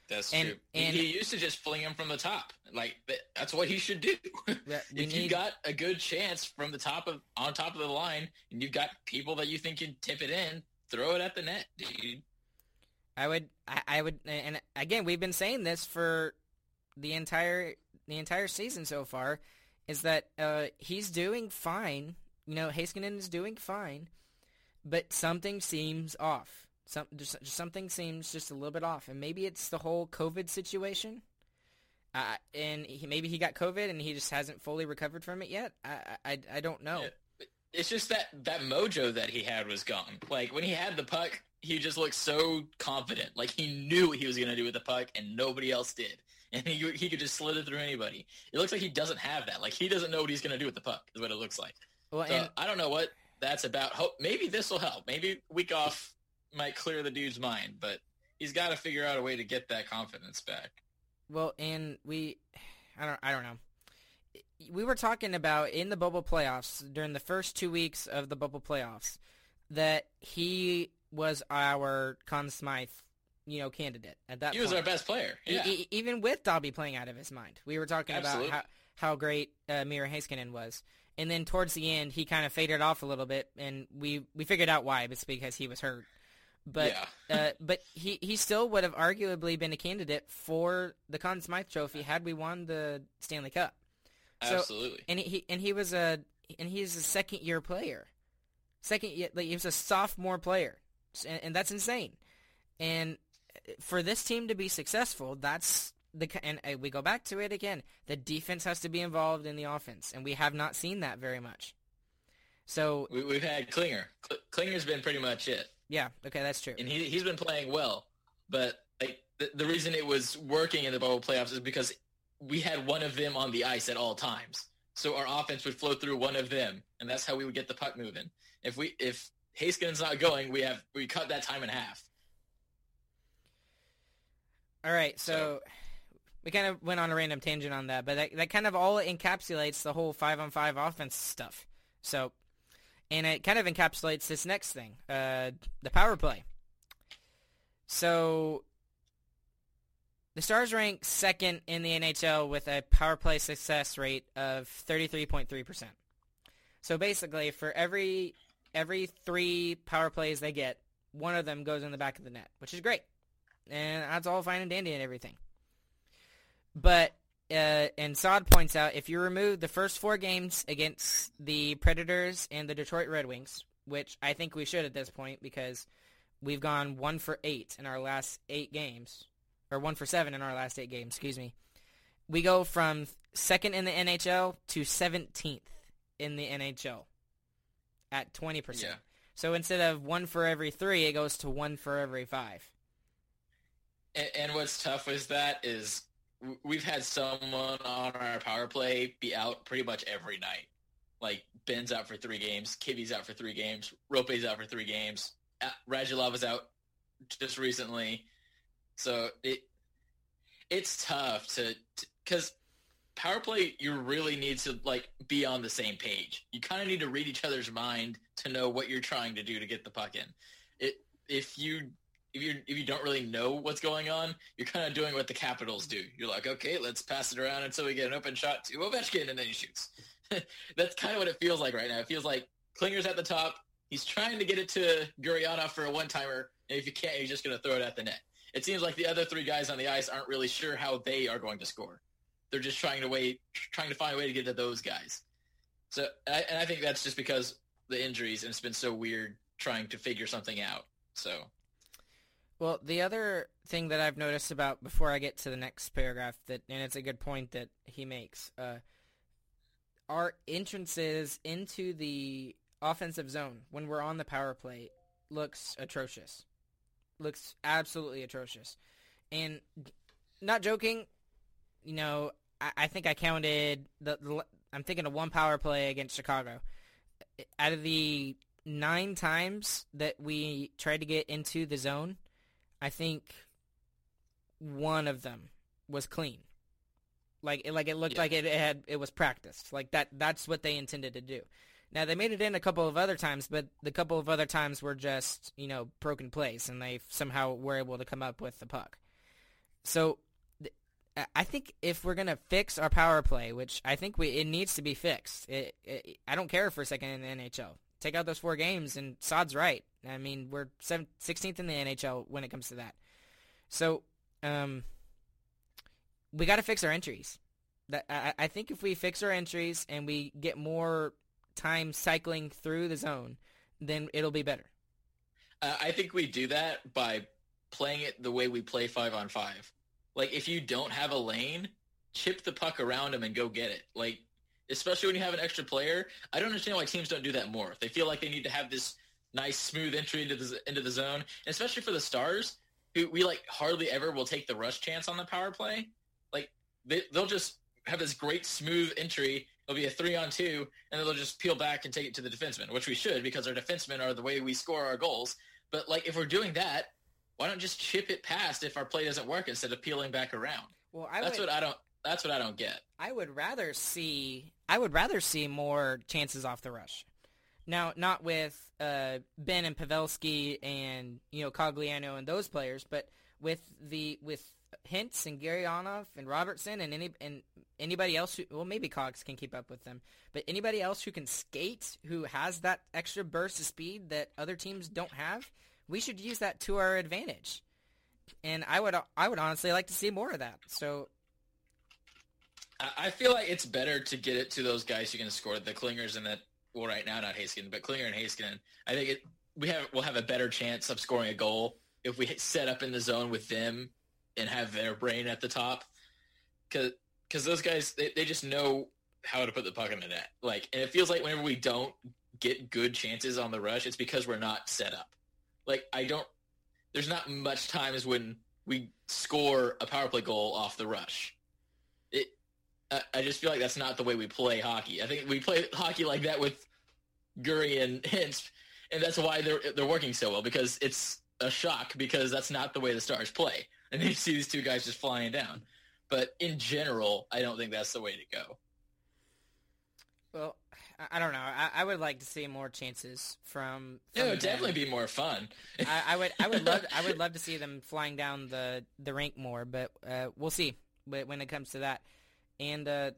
[SPEAKER 3] That's
[SPEAKER 1] and-
[SPEAKER 3] true.
[SPEAKER 1] and-
[SPEAKER 3] he, used to just fling him from the top. Like that's what he should do. (laughs) If you got a good chance from the top of on top of the line, and you've got people that you think can tip it in, throw it at the net, dude.
[SPEAKER 1] I would, I, I would, and again, we've been saying this for the entire the entire season so far, is that uh, he's doing fine. You know, Heiskanen is doing fine, but something seems off. Some just, just something seems just a little bit off, and maybe it's the whole COVID situation. Uh, and he, maybe he got COVID and he just hasn't fully recovered from it yet. I I, I- don't know.
[SPEAKER 3] It's just that that mojo that he had was gone. Like when he had the puck, he just looked so confident. Like he knew what he was going to do with the puck, and nobody else did. (laughs) And he he could just slither through anybody. It looks like he doesn't have that. Like he doesn't know what he's going to do with the puck. Is what it looks like.
[SPEAKER 1] Well,
[SPEAKER 3] So
[SPEAKER 1] and
[SPEAKER 3] I don't know what that's about. Hope maybe this will help. Maybe week off might clear the dude's mind, but he's got to figure out a way to get that confidence back.
[SPEAKER 1] Well, and we, I don't, I don't know. We were talking about in the bubble playoffs during the first two weeks of the bubble playoffs that he was our Conn Smythe, you know, candidate at that
[SPEAKER 3] He was our best player.
[SPEAKER 1] E-
[SPEAKER 3] Yeah,
[SPEAKER 1] e- even with Dobby playing out of his mind, we were talking
[SPEAKER 3] Absolutely.
[SPEAKER 1] about how how great uh, Miro Heiskanen was, and then towards the end he kind of faded off a little bit, and we we figured out why. It's because he was hurt. But
[SPEAKER 3] yeah.
[SPEAKER 1] uh, but he, he still would have arguably been a candidate for the Conn Smythe Trophy had we won the Stanley Cup. So-
[SPEAKER 3] Absolutely.
[SPEAKER 1] And he and he was a and he's a second year player, second year like he was a sophomore player, and, and that's insane. And uh, for this team to be successful, that's the and uh, we go back to it again. The defense has to be involved in the offense, and we have not seen that very much. So
[SPEAKER 3] We, we've had Klinger. Klinger's been pretty much it,
[SPEAKER 1] yeah, okay, that's true.
[SPEAKER 3] and he he's been playing well. But like the, the reason it was working in the bubble playoffs is because we had one of them on the ice at all times. So our offense would flow through one of them, and that's how we would get the puck moving. If we if Haskin's not going, we have we cut that time in half.
[SPEAKER 1] All right, so,
[SPEAKER 3] So-
[SPEAKER 1] we kind of went on a random tangent on that, but that, that kind of all encapsulates the whole five on five offense stuff. So, and it kind of encapsulates this next thing, uh, the power play. So, the Stars rank second in the NHL with a power play success rate of 33.3%. So basically, for every every three power plays they get, one of them goes in the back of the net, which is great and that's all fine and dandy and everything. But uh, and Saad points out if you remove the first four games against the Predators and the Detroit Red Wings, which I think we should at this point because we've gone one for eight in our last eight games, or one for seven in our last eight games. Excuse me. We go from second in the NHL to seventeenth in the NHL at twenty percent.
[SPEAKER 3] Yeah.
[SPEAKER 1] So instead of one for every three, it goes to one for every five.
[SPEAKER 3] And, and what's tough with that is we've had someone on our power play be out pretty much every night. Like Ben's out for three games, Kivi's out for three games, Roope's out for three games, Radulov is out just recently. So it it's tough to because power play, you really need to like be on the same page. You kind of need to read each other's mind to know what you're trying to do to get the puck in. It if you if you if you don't really know what's going on, you're kind of doing what the Capitals do. You're like, okay, let's pass it around until we get an open shot to Ovechkin, and then he shoots. (laughs) That's kind of what it feels like right now. It feels like Klinger's at the top. He's trying to get it to Gurianov for a one-timer, and if you can't, he's just going to throw it at the net. It seems like the other three guys on the ice aren't really sure how they are going to score. They're just trying to wait, trying to find a way to get to those guys. So, and I think that's just because the injuries, and it's been so weird trying to figure something out. So,
[SPEAKER 1] well, the other thing that I've noticed about before I get to the next paragraph that, and it's a good point that he makes, uh, our entrances into the offensive zone when we're on the power play looks atrocious. Looks absolutely atrocious. And not joking, you know, I, I think I counted the, the I'm thinking of one power play against Chicago. Out of the nine times that we tried to get into the zone, I think one of them was clean. Like it, like it looked yeah. like it, it had it was practiced. Like that that's what they intended to do. Now they made it in a couple of other times, but the couple of other times were just you know broken plays, and they somehow were able to come up with the puck. So I think if we're gonna fix our power play, which I think we it needs to be fixed. It, it, I don't care for a second in the NHL. Take out those four games, and Saad's right. I mean, we're 16th in the NHL when it comes to that. So, um, we got to fix our entries. That I, I think if we fix our entries and we get more time cycling through the zone, then it'll be better.
[SPEAKER 3] Uh, I think we do that by playing it the way we play five on five. Like if you don't have a lane, chip the puck around them and go get it. Like especially when you have an extra player, I don't understand why teams don't do that more. They feel like they need to have this nice smooth entry into the into the zone, and especially for the stars who we like hardly ever will take the rush chance on the power play. Like they they'll just have this great smooth entry. It'll be a three on two, and then they'll just peel back and take it to the defenseman, which we should because our defensemen are the way we score our goals. But like if we're doing that, why don't just chip it past if our play doesn't work instead of peeling back around?
[SPEAKER 1] Well, I
[SPEAKER 3] that's
[SPEAKER 1] would,
[SPEAKER 3] what I don't. That's what I don't get.
[SPEAKER 1] I would rather see. I would rather see more chances off the rush. Now, not with uh, Benn and Pavelski and you know Cogliano and those players, but with the with Hintz and Gurianov and Robertson and any and anybody else who well maybe Cogs can keep up with them, but anybody else who can skate, who has that extra burst of speed that other teams don't have, we should use that to our advantage. And I would I would honestly like to see more of that. So
[SPEAKER 3] I feel like it's better to get it to those guys who can score the clingers and that well right now not Heiskanen, but Klinger and Heiskanen. I think it we have we'll have a better chance of scoring a goal if we set up in the zone with them and have their brain at the top. Cause, cause those guys, they, they just know how to put the puck in the net. Like, and it feels like whenever we don't get good chances on the rush, it's because we're not set up like I don't. There's not much times when we score a power play goal off the rush. I, I just feel like that's not the way we play hockey. I think we play hockey like that with Guri and (laughs) Hintz, and that's why they're they're working so well because it's a shock because that's not the way the Stars play. (laughs) And you see these two guys just flying down. But in general, I don't think that's the way to go.
[SPEAKER 1] Well, I don't know. I, I, would like to see more chances from.
[SPEAKER 3] from it would definitely be more fun.
[SPEAKER 1] I, I, would. I would love. I would (laughs) love to see them flying down the the rink more, but uh, we'll see But when it comes to that. And uh,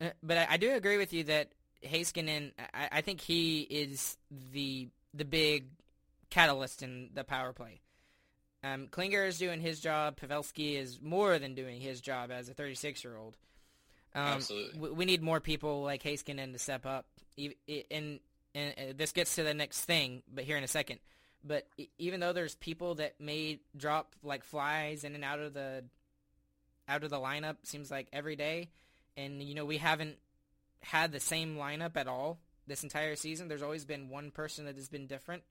[SPEAKER 1] uh but I, I, do agree with you that Heiskanen. I, I think he is the the big catalyst in the power play. Um, Klinger is doing his job. Pavelski is more than doing his job as a 36 year old.
[SPEAKER 3] Um, Absolutely.
[SPEAKER 1] We need more people like Heiskanen to step up. And, and uh, this gets to the next thing, but here in a second. But even though there's people that may drop like flies in and out of the out of the lineup, seems like every day, and you know we haven't had the same lineup at all this entire season. There's always been one person that has been different,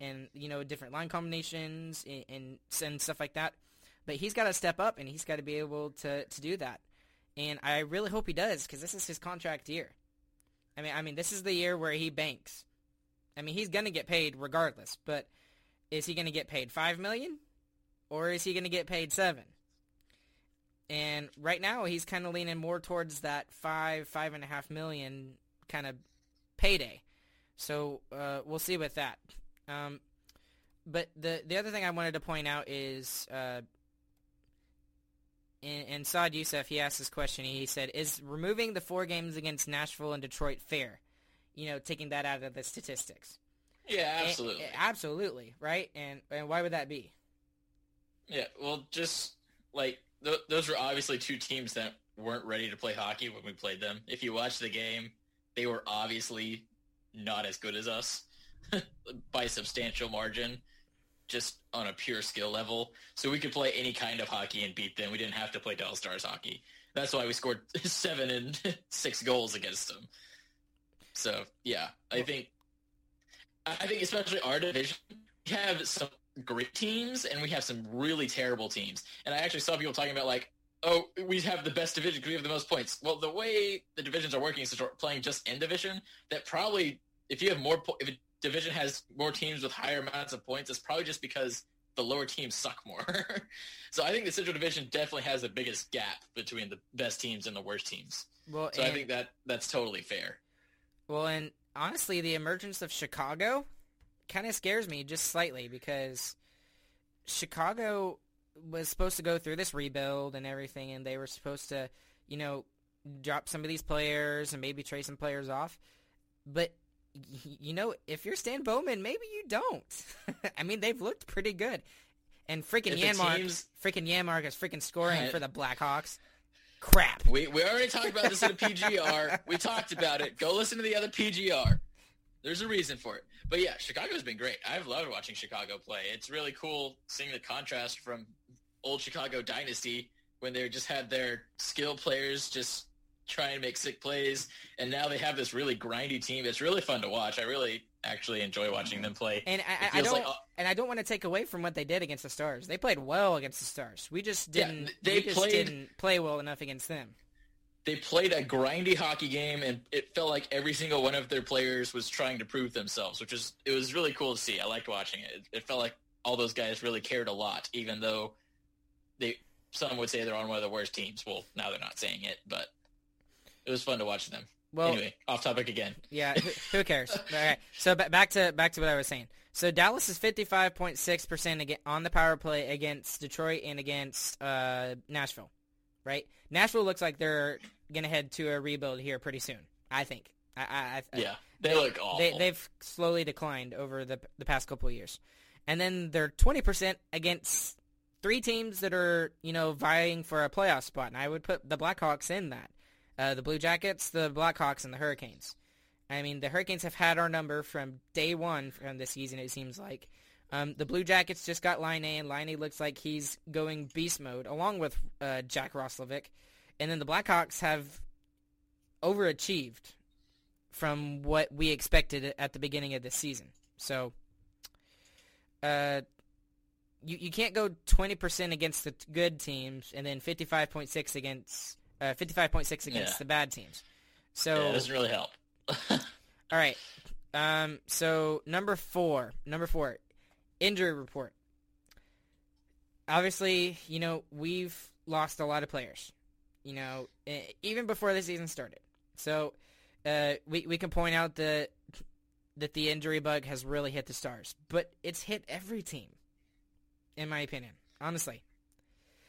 [SPEAKER 1] and you know different line combinations and and, and stuff like that. But he's got to step up, and he's got to be able to to do that and I really hope he does because this is his contract year. I mean, I mean, this is the year where he banks. I mean, he's gonna get paid regardless, but is he gonna get paid five million, or is he gonna get paid seven? And right now he's kind of leaning more towards that five, five and a half million kind of payday. So uh, we'll see with that. Um, but the the other thing I wanted to point out is, uh, in, in Saad Yousuf, he asked this question. He said, "Is removing the four games against Nashville and Detroit fair? You know, taking that out of the statistics."
[SPEAKER 3] Yeah, absolutely.
[SPEAKER 1] And, absolutely, right? And and why would that be?
[SPEAKER 3] Yeah, well, just like th- those were obviously two teams that weren't ready to play hockey when we played them. If you watch the game, they were obviously not as good as us (laughs) by substantial margin, just on a pure skill level. So we could play any kind of hockey and beat them. We didn't have to play Dallas Stars hockey. That's why we scored (laughs) seven and (laughs) six goals against them. So yeah, I think I think especially our division, we have some great teams and we have some really terrible teams. And I actually saw people talking about like, oh, we have the best division because we have the most points. Well, the way the divisions are working is playing just in division. That probably, if you have more, if a division has more teams with higher amounts of points, it's probably just because the lower teams suck more. (laughs) so I think the Central Division definitely has the biggest gap between the best teams and the worst teams. Well, so I think that that's totally fair.
[SPEAKER 1] Well, and honestly, the emergence of Chicago kind of scares me just slightly because Chicago was supposed to go through this rebuild and everything, and they were supposed to, you know, drop some of these players and maybe trade some players off. But you know, if you're Stan Bowman, maybe you don't. (laughs) I mean, they've looked pretty good. And freaking Janmark, teams... freaking Janmark is freaking scoring right. for the Blackhawks. Crap.
[SPEAKER 3] We we already talked about this in the PGR. we talked about it. Go listen to the other PGR. There's a reason for it. But yeah, Chicago's been great. I've loved watching Chicago play. It's really cool seeing the contrast from old Chicago dynasty when they just had their skill players just try and make sick plays, and now they have this really grindy team. It's really fun to watch. I really actually enjoy watching them play.
[SPEAKER 1] And I, I don't, like, uh, and I don't want to take away from what they did against the Stars. They played well against the Stars. We just didn't. Yeah, they played, didn't play well enough against them.
[SPEAKER 3] They played a grindy hockey game, and it felt like every single one of their players was trying to prove themselves, which is it was really cool to see. I liked watching it. It, it felt like all those guys really cared a lot, even though they some would say they're on one of the worst teams. Well, now they're not saying it, but it was fun to watch them. Well, anyway, off topic again.
[SPEAKER 1] Yeah, who, (laughs) cares? All right. So b- back to back to what I was saying. So Dallas is 55.6% on the power play against Detroit and against uh, Nashville, right? Nashville looks like they're going to head to a rebuild here pretty soon, I think. I, I,
[SPEAKER 3] I yeah, they, they, look awful.
[SPEAKER 1] They, have slowly declined over the the past couple of years. And then they're 20% against three teams that are, you know, vying for a playoff spot. And I would put the Blackhawks in that. Uh, the Blue Jackets, the Blackhawks, and the Hurricanes. I mean, the Hurricanes have had our number from day one from this season, it seems like. Um, the Blue Jackets just got Laine, and Laine looks like he's going beast mode, along with uh, Jack Roslovic. And then the Blackhawks have overachieved from what we expected at the beginning of this season. So, uh, you you can't go 20% against the good teams and then 55.6 against uh, 55.6 against yeah. the bad teams. So
[SPEAKER 3] yeah, it doesn't really help. (laughs)
[SPEAKER 1] all right. Um, so number four, number four, injury report. Obviously, you know we've lost a lot of players. You know, even before the season started. So uh, we we can point out that that the injury bug has really hit the stars, but it's hit every team, in my opinion. Honestly,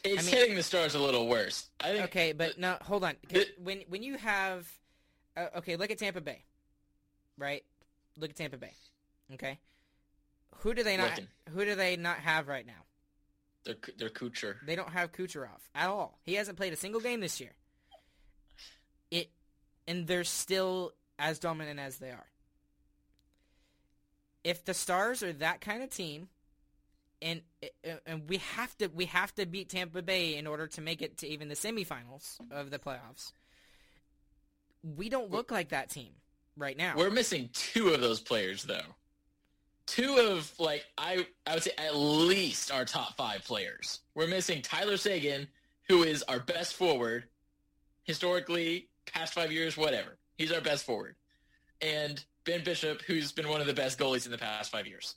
[SPEAKER 3] it's I mean, hitting the stars a little worse. I think
[SPEAKER 1] okay, but no, hold on. when when you have uh, okay, look at Tampa Bay, right? Look at Tampa Bay. Okay, who do they not? Looking. Who do they not have right now?
[SPEAKER 3] They're they're Kucher.
[SPEAKER 1] They don't have Kucherov at all. He hasn't played a single game this year. It, and they're still as dominant as they are. If the Stars are that kind of team, and and we have to we have to beat Tampa Bay in order to make it to even the semifinals of the playoffs. We don't look like that team right now.
[SPEAKER 3] We're missing two of those players though. Two of like I I would say at least our top 5 players. We're missing Tyler Seguin, who is our best forward historically past 5 years whatever. He's our best forward. And Ben Bishop who's been one of the best goalies in the past 5 years.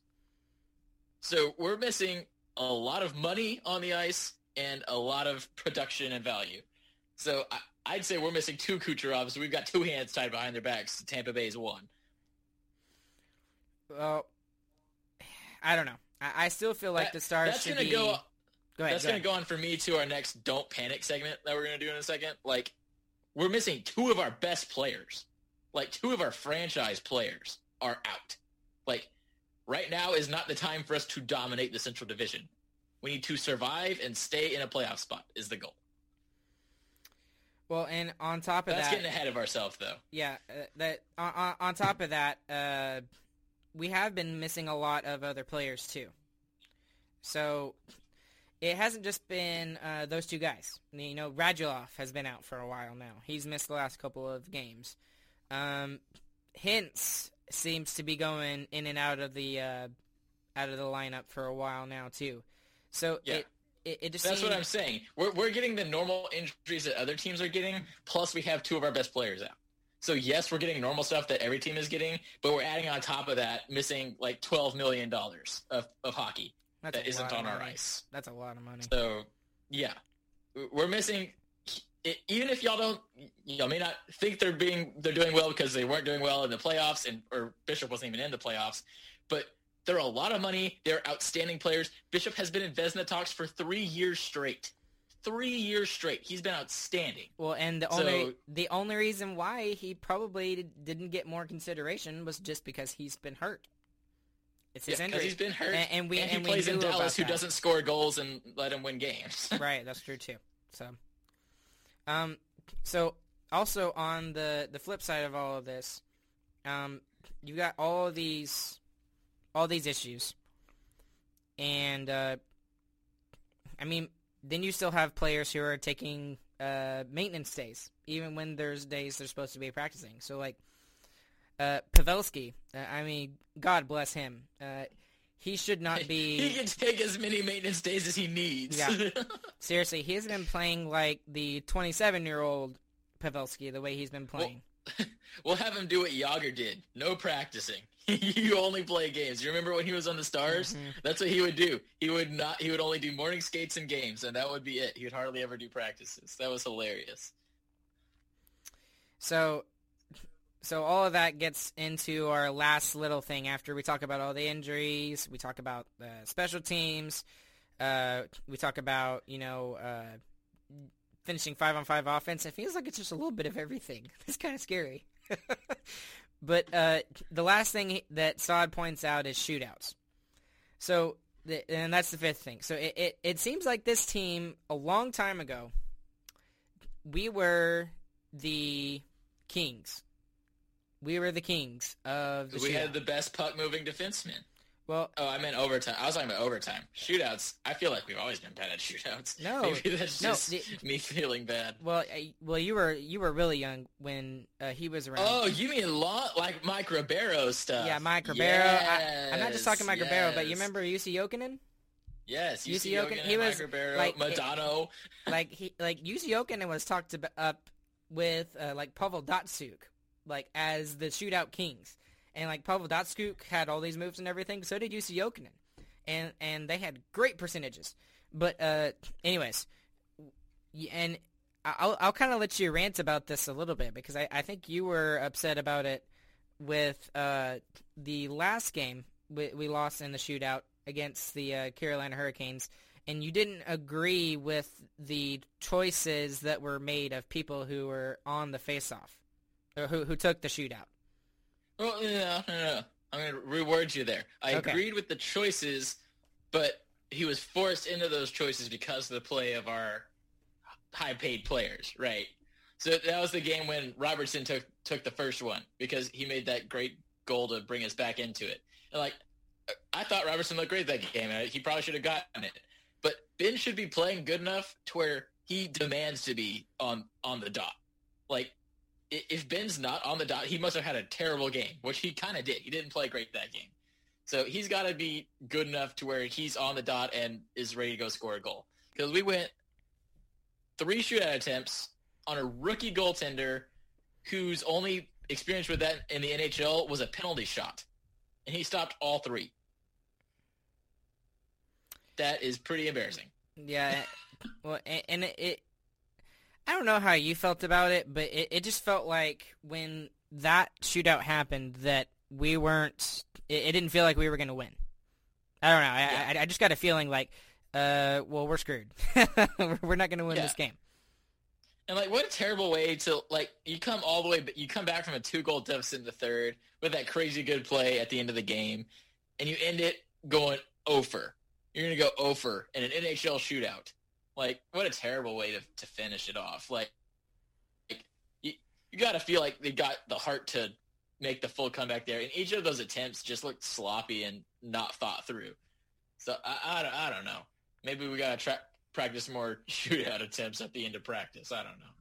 [SPEAKER 3] So we're missing a lot of money on the ice and a lot of production and value. So I, I'd say we're missing two Kucherovs. We've got two hands tied behind their backs. Tampa Bay's one.
[SPEAKER 1] Well, I don't know. I, I still feel like
[SPEAKER 3] That-
[SPEAKER 1] the Stars
[SPEAKER 3] that's
[SPEAKER 1] should
[SPEAKER 3] gonna
[SPEAKER 1] be.
[SPEAKER 3] go.
[SPEAKER 1] Go ahead.
[SPEAKER 3] That's going to go on for me to our next "Don't Panic" segment that we're going to do in a second. Like, we're missing two of our best players. Like, two of our franchise players are out. Like, right now is not the time for us to dominate the Central Division. We need to survive and stay in a playoff spot. Is the goal.
[SPEAKER 1] Well, and on top of
[SPEAKER 3] That's
[SPEAKER 1] that,
[SPEAKER 3] getting ahead of ourselves, though.
[SPEAKER 1] yeah, uh, that on, on, on top of that, uh, we have been missing a lot of other players too. So it hasn't just been uh, those two guys. You know, Radulov has been out for a while now. He's missed the last couple of games. Um, Hintz seems to be going in and out of the uh, out of the lineup for a while now too. So
[SPEAKER 3] Yeah.
[SPEAKER 1] it, it it just
[SPEAKER 3] That's what I'm saying. We're we're getting the normal injuries that other teams are getting. Plus, we have two of our best players out. So yes, we're getting normal stuff that every team is getting, but we're adding on top of that, missing like twelve million dollars of, of hockey
[SPEAKER 1] That's
[SPEAKER 3] that isn't on our
[SPEAKER 1] money.
[SPEAKER 3] ice.
[SPEAKER 1] That's a lot of money.
[SPEAKER 3] So yeah, we're missing. Even if y'all don't, y'all may not think they're being they're doing well because they weren't doing well in the playoffs, and or Bishop wasn't even in the playoffs, but they're a lot of money. They're outstanding players. Bishop has been in Vezina talks for three years straight. Three years straight. He's been outstanding.
[SPEAKER 1] Well, and the
[SPEAKER 3] So-
[SPEAKER 1] only the only reason why he probably didn't get more consideration was just because he's been hurt. It's his
[SPEAKER 3] Yeah,
[SPEAKER 1] injury.
[SPEAKER 3] he's been hurt,
[SPEAKER 1] and, and we
[SPEAKER 3] and
[SPEAKER 1] and
[SPEAKER 3] he
[SPEAKER 1] we
[SPEAKER 3] plays in Dallas, who
[SPEAKER 1] that.
[SPEAKER 3] doesn't score goals and let him win games. (laughs)
[SPEAKER 1] right, that's true too. So, um, so also on the the flip side of all of this, um, you got all of these all these issues, and uh, I mean, then you still have players who are taking uh, maintenance days, even when there's days they're supposed to be practicing. So like uh, Pavelski, uh, I mean, God bless him. Uh, he should not (laughs) be.
[SPEAKER 3] he can take as many maintenance days as he needs.
[SPEAKER 1] Yeah. (laughs) Seriously, he hasn't been playing like the 27-year-old Pavelski the way he's been playing.
[SPEAKER 3] we'll (laughs) have him do what Jagr did. No practicing. (laughs) you only play games. You remember when he was on the Stars?
[SPEAKER 1] Mhm.
[SPEAKER 3] That's what he would do. He would not. He would only do morning skates and games, and that would be it. He would hardly ever do practices. That was hilarious.
[SPEAKER 1] So, so all of that gets into our last little thing after we talk about all the injuries. We talk about the special teams. Uh, we talk about you know uh, finishing five on five offense. It feels like it's just a little bit of everything. (laughs) It's kind of scary. (laughs) but uh, the last thing that Saad points out is shootouts. So, the, and that's the fifth thing. So it, it, it seems like this team a long time ago, we were the kings. We were the kings of the
[SPEAKER 3] we
[SPEAKER 1] shootout.
[SPEAKER 3] had the best puck moving defenseman.
[SPEAKER 1] Well,
[SPEAKER 3] Oh, I meant overtime. I was talking about overtime. Shootouts. I feel like we've always been bad at shootouts.
[SPEAKER 1] No. (laughs)
[SPEAKER 3] maybe that's
[SPEAKER 1] No,
[SPEAKER 3] just
[SPEAKER 1] the-
[SPEAKER 3] me feeling bad.
[SPEAKER 1] well, I, well, you were you were really young when uh, he was around.
[SPEAKER 3] Oh, you mean law like Mike Ribeiro stuff?
[SPEAKER 1] yeah, Mike Ribeiro. I, I'm not just talking
[SPEAKER 3] Yes,
[SPEAKER 1] Mike Ribeiro, but you
[SPEAKER 3] yes.
[SPEAKER 1] remember Jussi Jokinen?
[SPEAKER 3] Yes,
[SPEAKER 1] UC
[SPEAKER 3] UC
[SPEAKER 1] Jokin-
[SPEAKER 3] Jokin,
[SPEAKER 1] he was,
[SPEAKER 3] Mike Ribeiro,
[SPEAKER 1] like,
[SPEAKER 3] Modano. (laughs)
[SPEAKER 1] like he like Jussi Jokinen was talked up with uh, like Pavel Datsyuk, like as the shootout kings, and like Pavel Datsyuk had all these moves and everything. So did Jussi Jokinen, and and they had great percentages. But uh, anyways, and I'll I'll kind of let you rant about this a little bit because I I think you were upset about it with uh the last game we, we lost in the shootout against the uh, Carolina Hurricanes and you didn't agree with the choices that were made of people who were on the face-off or who who took the shootout.
[SPEAKER 3] Well, no, no, no. I'm going to reword you there. I
[SPEAKER 1] Okay.
[SPEAKER 3] agreed with the choices, but he was forced into those choices because of the play of our high-paid players, right? So that was the game when Robertson took took the first one because he made that great goal to bring us back into it. And like, I thought Robertson looked great that game, uh, he probably should have gotten it. But Ben should be playing good enough to where he demands to be on on the dot. Like, if Ben's not on the dot, he must have had a terrible game, which he kind of did. He didn't play great that game. So he's got to be good enough to where he's on the dot and is ready to go score a goal. Because we went three shootout attempts on a rookie goaltender whose only experience with that in the NHL was a penalty shot. And he stopped all three. That is pretty embarrassing.
[SPEAKER 1] Yeah, Well, and, and it, it, I don't know how you felt about it, but it, it just felt like when that shootout happened that we weren't. It, it didn't feel like we were going to win. I don't know. I,
[SPEAKER 3] Yeah.
[SPEAKER 1] I, I just got a feeling like, uh, well, we're screwed. (laughs) we're not going to win
[SPEAKER 3] Yeah.
[SPEAKER 1] this game.
[SPEAKER 3] And like, what a terrible way to like. You come all the way, but you come back from a two goal deficit in the third with that crazy good play at the end of the game, and you end it going over. You're gonna go over in an NHL shootout. Like, what a terrible way to to finish it off. Like, like you you got to feel like they got the heart to make the full comeback there, and each of those attempts just looked sloppy and not thought through. So I I, don't- I don't know. Maybe we gotta tra- practice more (laughs) shootout attempts at the end of practice. I don't know.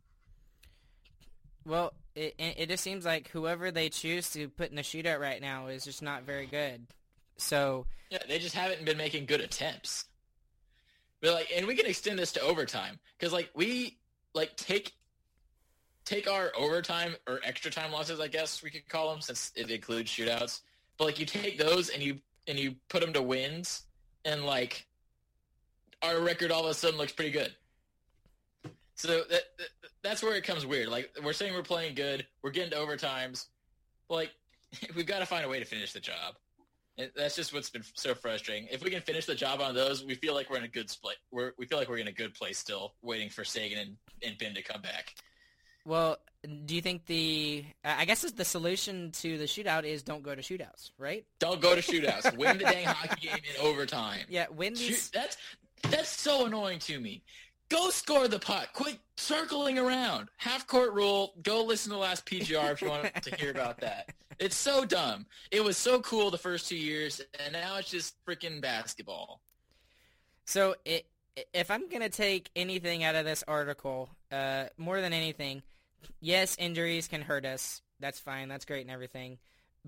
[SPEAKER 1] Well, it, it it just seems like whoever they choose to put in the shootout right now is just not very good. So
[SPEAKER 3] Yeah, they just haven't been making good attempts. But like, and we can extend this to overtime because like we like take take our overtime or extra time losses, I guess we could call them, since it includes shootouts. But like, you take those and you and you put them to wins, and like our record all of a sudden looks pretty good. So that, that that's where it comes weird. Like we're saying we're playing good, we're getting to overtimes, like (laughs) we've got to find a way to finish the job. And that's just what's been so frustrating. If we can finish the job on those, we feel like we're in a good split. We're, we feel like we're in a good place still, waiting for Seguin and, and Ben to come back.
[SPEAKER 1] Well, do you think the? I guess the solution to the shootout is don't go to shootouts, right?
[SPEAKER 3] Don't go to shootouts. Win the dang hockey game in overtime. (laughs)
[SPEAKER 1] Yeah, win
[SPEAKER 3] Shoot, that's that's so annoying to me. Go score the puck. Quit circling around. Half court rule. Go listen to the last PGR if you want to hear about that. It's so dumb. It was so cool the first two years, and now it's just freaking basketball.
[SPEAKER 1] So it, if I'm gonna take anything out of this article, uh, more than anything, yes, injuries can hurt us. That's fine. That's great and everything,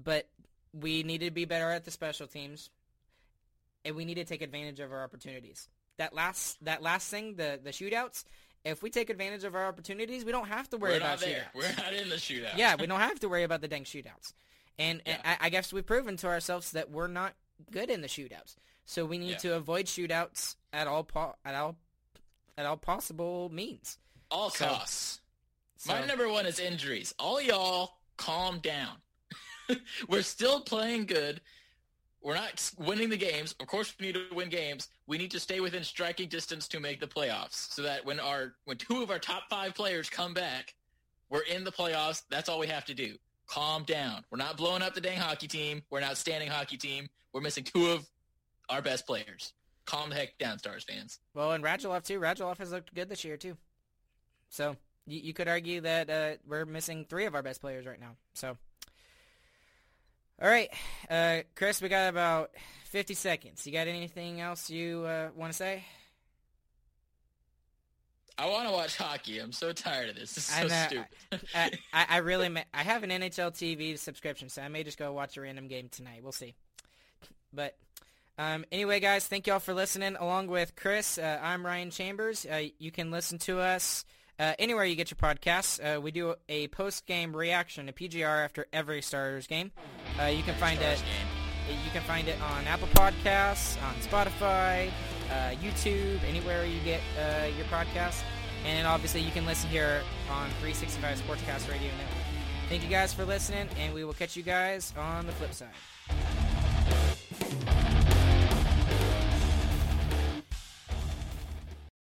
[SPEAKER 1] but we need to be better at the special teams, and we need to take advantage of our opportunities. That last that last thing, the the shootouts. If we take advantage of our opportunities, we don't have to worry
[SPEAKER 3] We're
[SPEAKER 1] about
[SPEAKER 3] not there.
[SPEAKER 1] shootouts.
[SPEAKER 3] We're not in the shootout.
[SPEAKER 1] yeah, we don't have to worry about the dang shootouts. And, and
[SPEAKER 3] Yeah.
[SPEAKER 1] I, I guess we've proven to ourselves that we're not good in the shootouts. So we need
[SPEAKER 3] Yeah.
[SPEAKER 1] to avoid shootouts at all po- at all at all possible means.
[SPEAKER 3] all
[SPEAKER 1] So-
[SPEAKER 3] costs.
[SPEAKER 1] So,
[SPEAKER 3] My number one is injuries. All y'all, calm down. (laughs) We're still playing good. We're not winning the games. Of course, we need to win games. We need to stay within striking distance to make the playoffs, so that when our when two of our top five players come back, we're in the playoffs. That's all we have to do. Calm down. We're not blowing up the dang hockey team. We're an outstanding hockey team. We're missing two of our best players. Calm the heck down, Stars fans.
[SPEAKER 1] well, and Radulov too. Radulov has looked good this year too. So you, you could argue that uh, we're missing three of our best players right now. So, all right, uh, Chris, we got about fifty seconds. You got anything else you uh, want to say?
[SPEAKER 3] I want to watch hockey. I'm so tired of this. This is
[SPEAKER 1] I
[SPEAKER 3] so
[SPEAKER 1] know.
[SPEAKER 3] stupid.
[SPEAKER 1] I, I, (laughs) I really, ma- I have an NHL TV subscription, so I may just go watch a random game tonight. We'll see. But um, anyway, guys, thank y'all for listening. Along with Chris, uh, I'm Ryan Chambers. Uh, you can listen to us uh, anywhere you get your podcasts. Uh, we do a post-game reaction a PGR after every Starters game. Uh, you can find it.
[SPEAKER 3] Game.
[SPEAKER 1] You can find it on Apple Podcasts, on Spotify, uh, YouTube, anywhere you get uh, your podcasts. And obviously, you can listen here on 365 Sportscast Radio Network. Thank you guys for listening, and we will catch you guys on the flip side.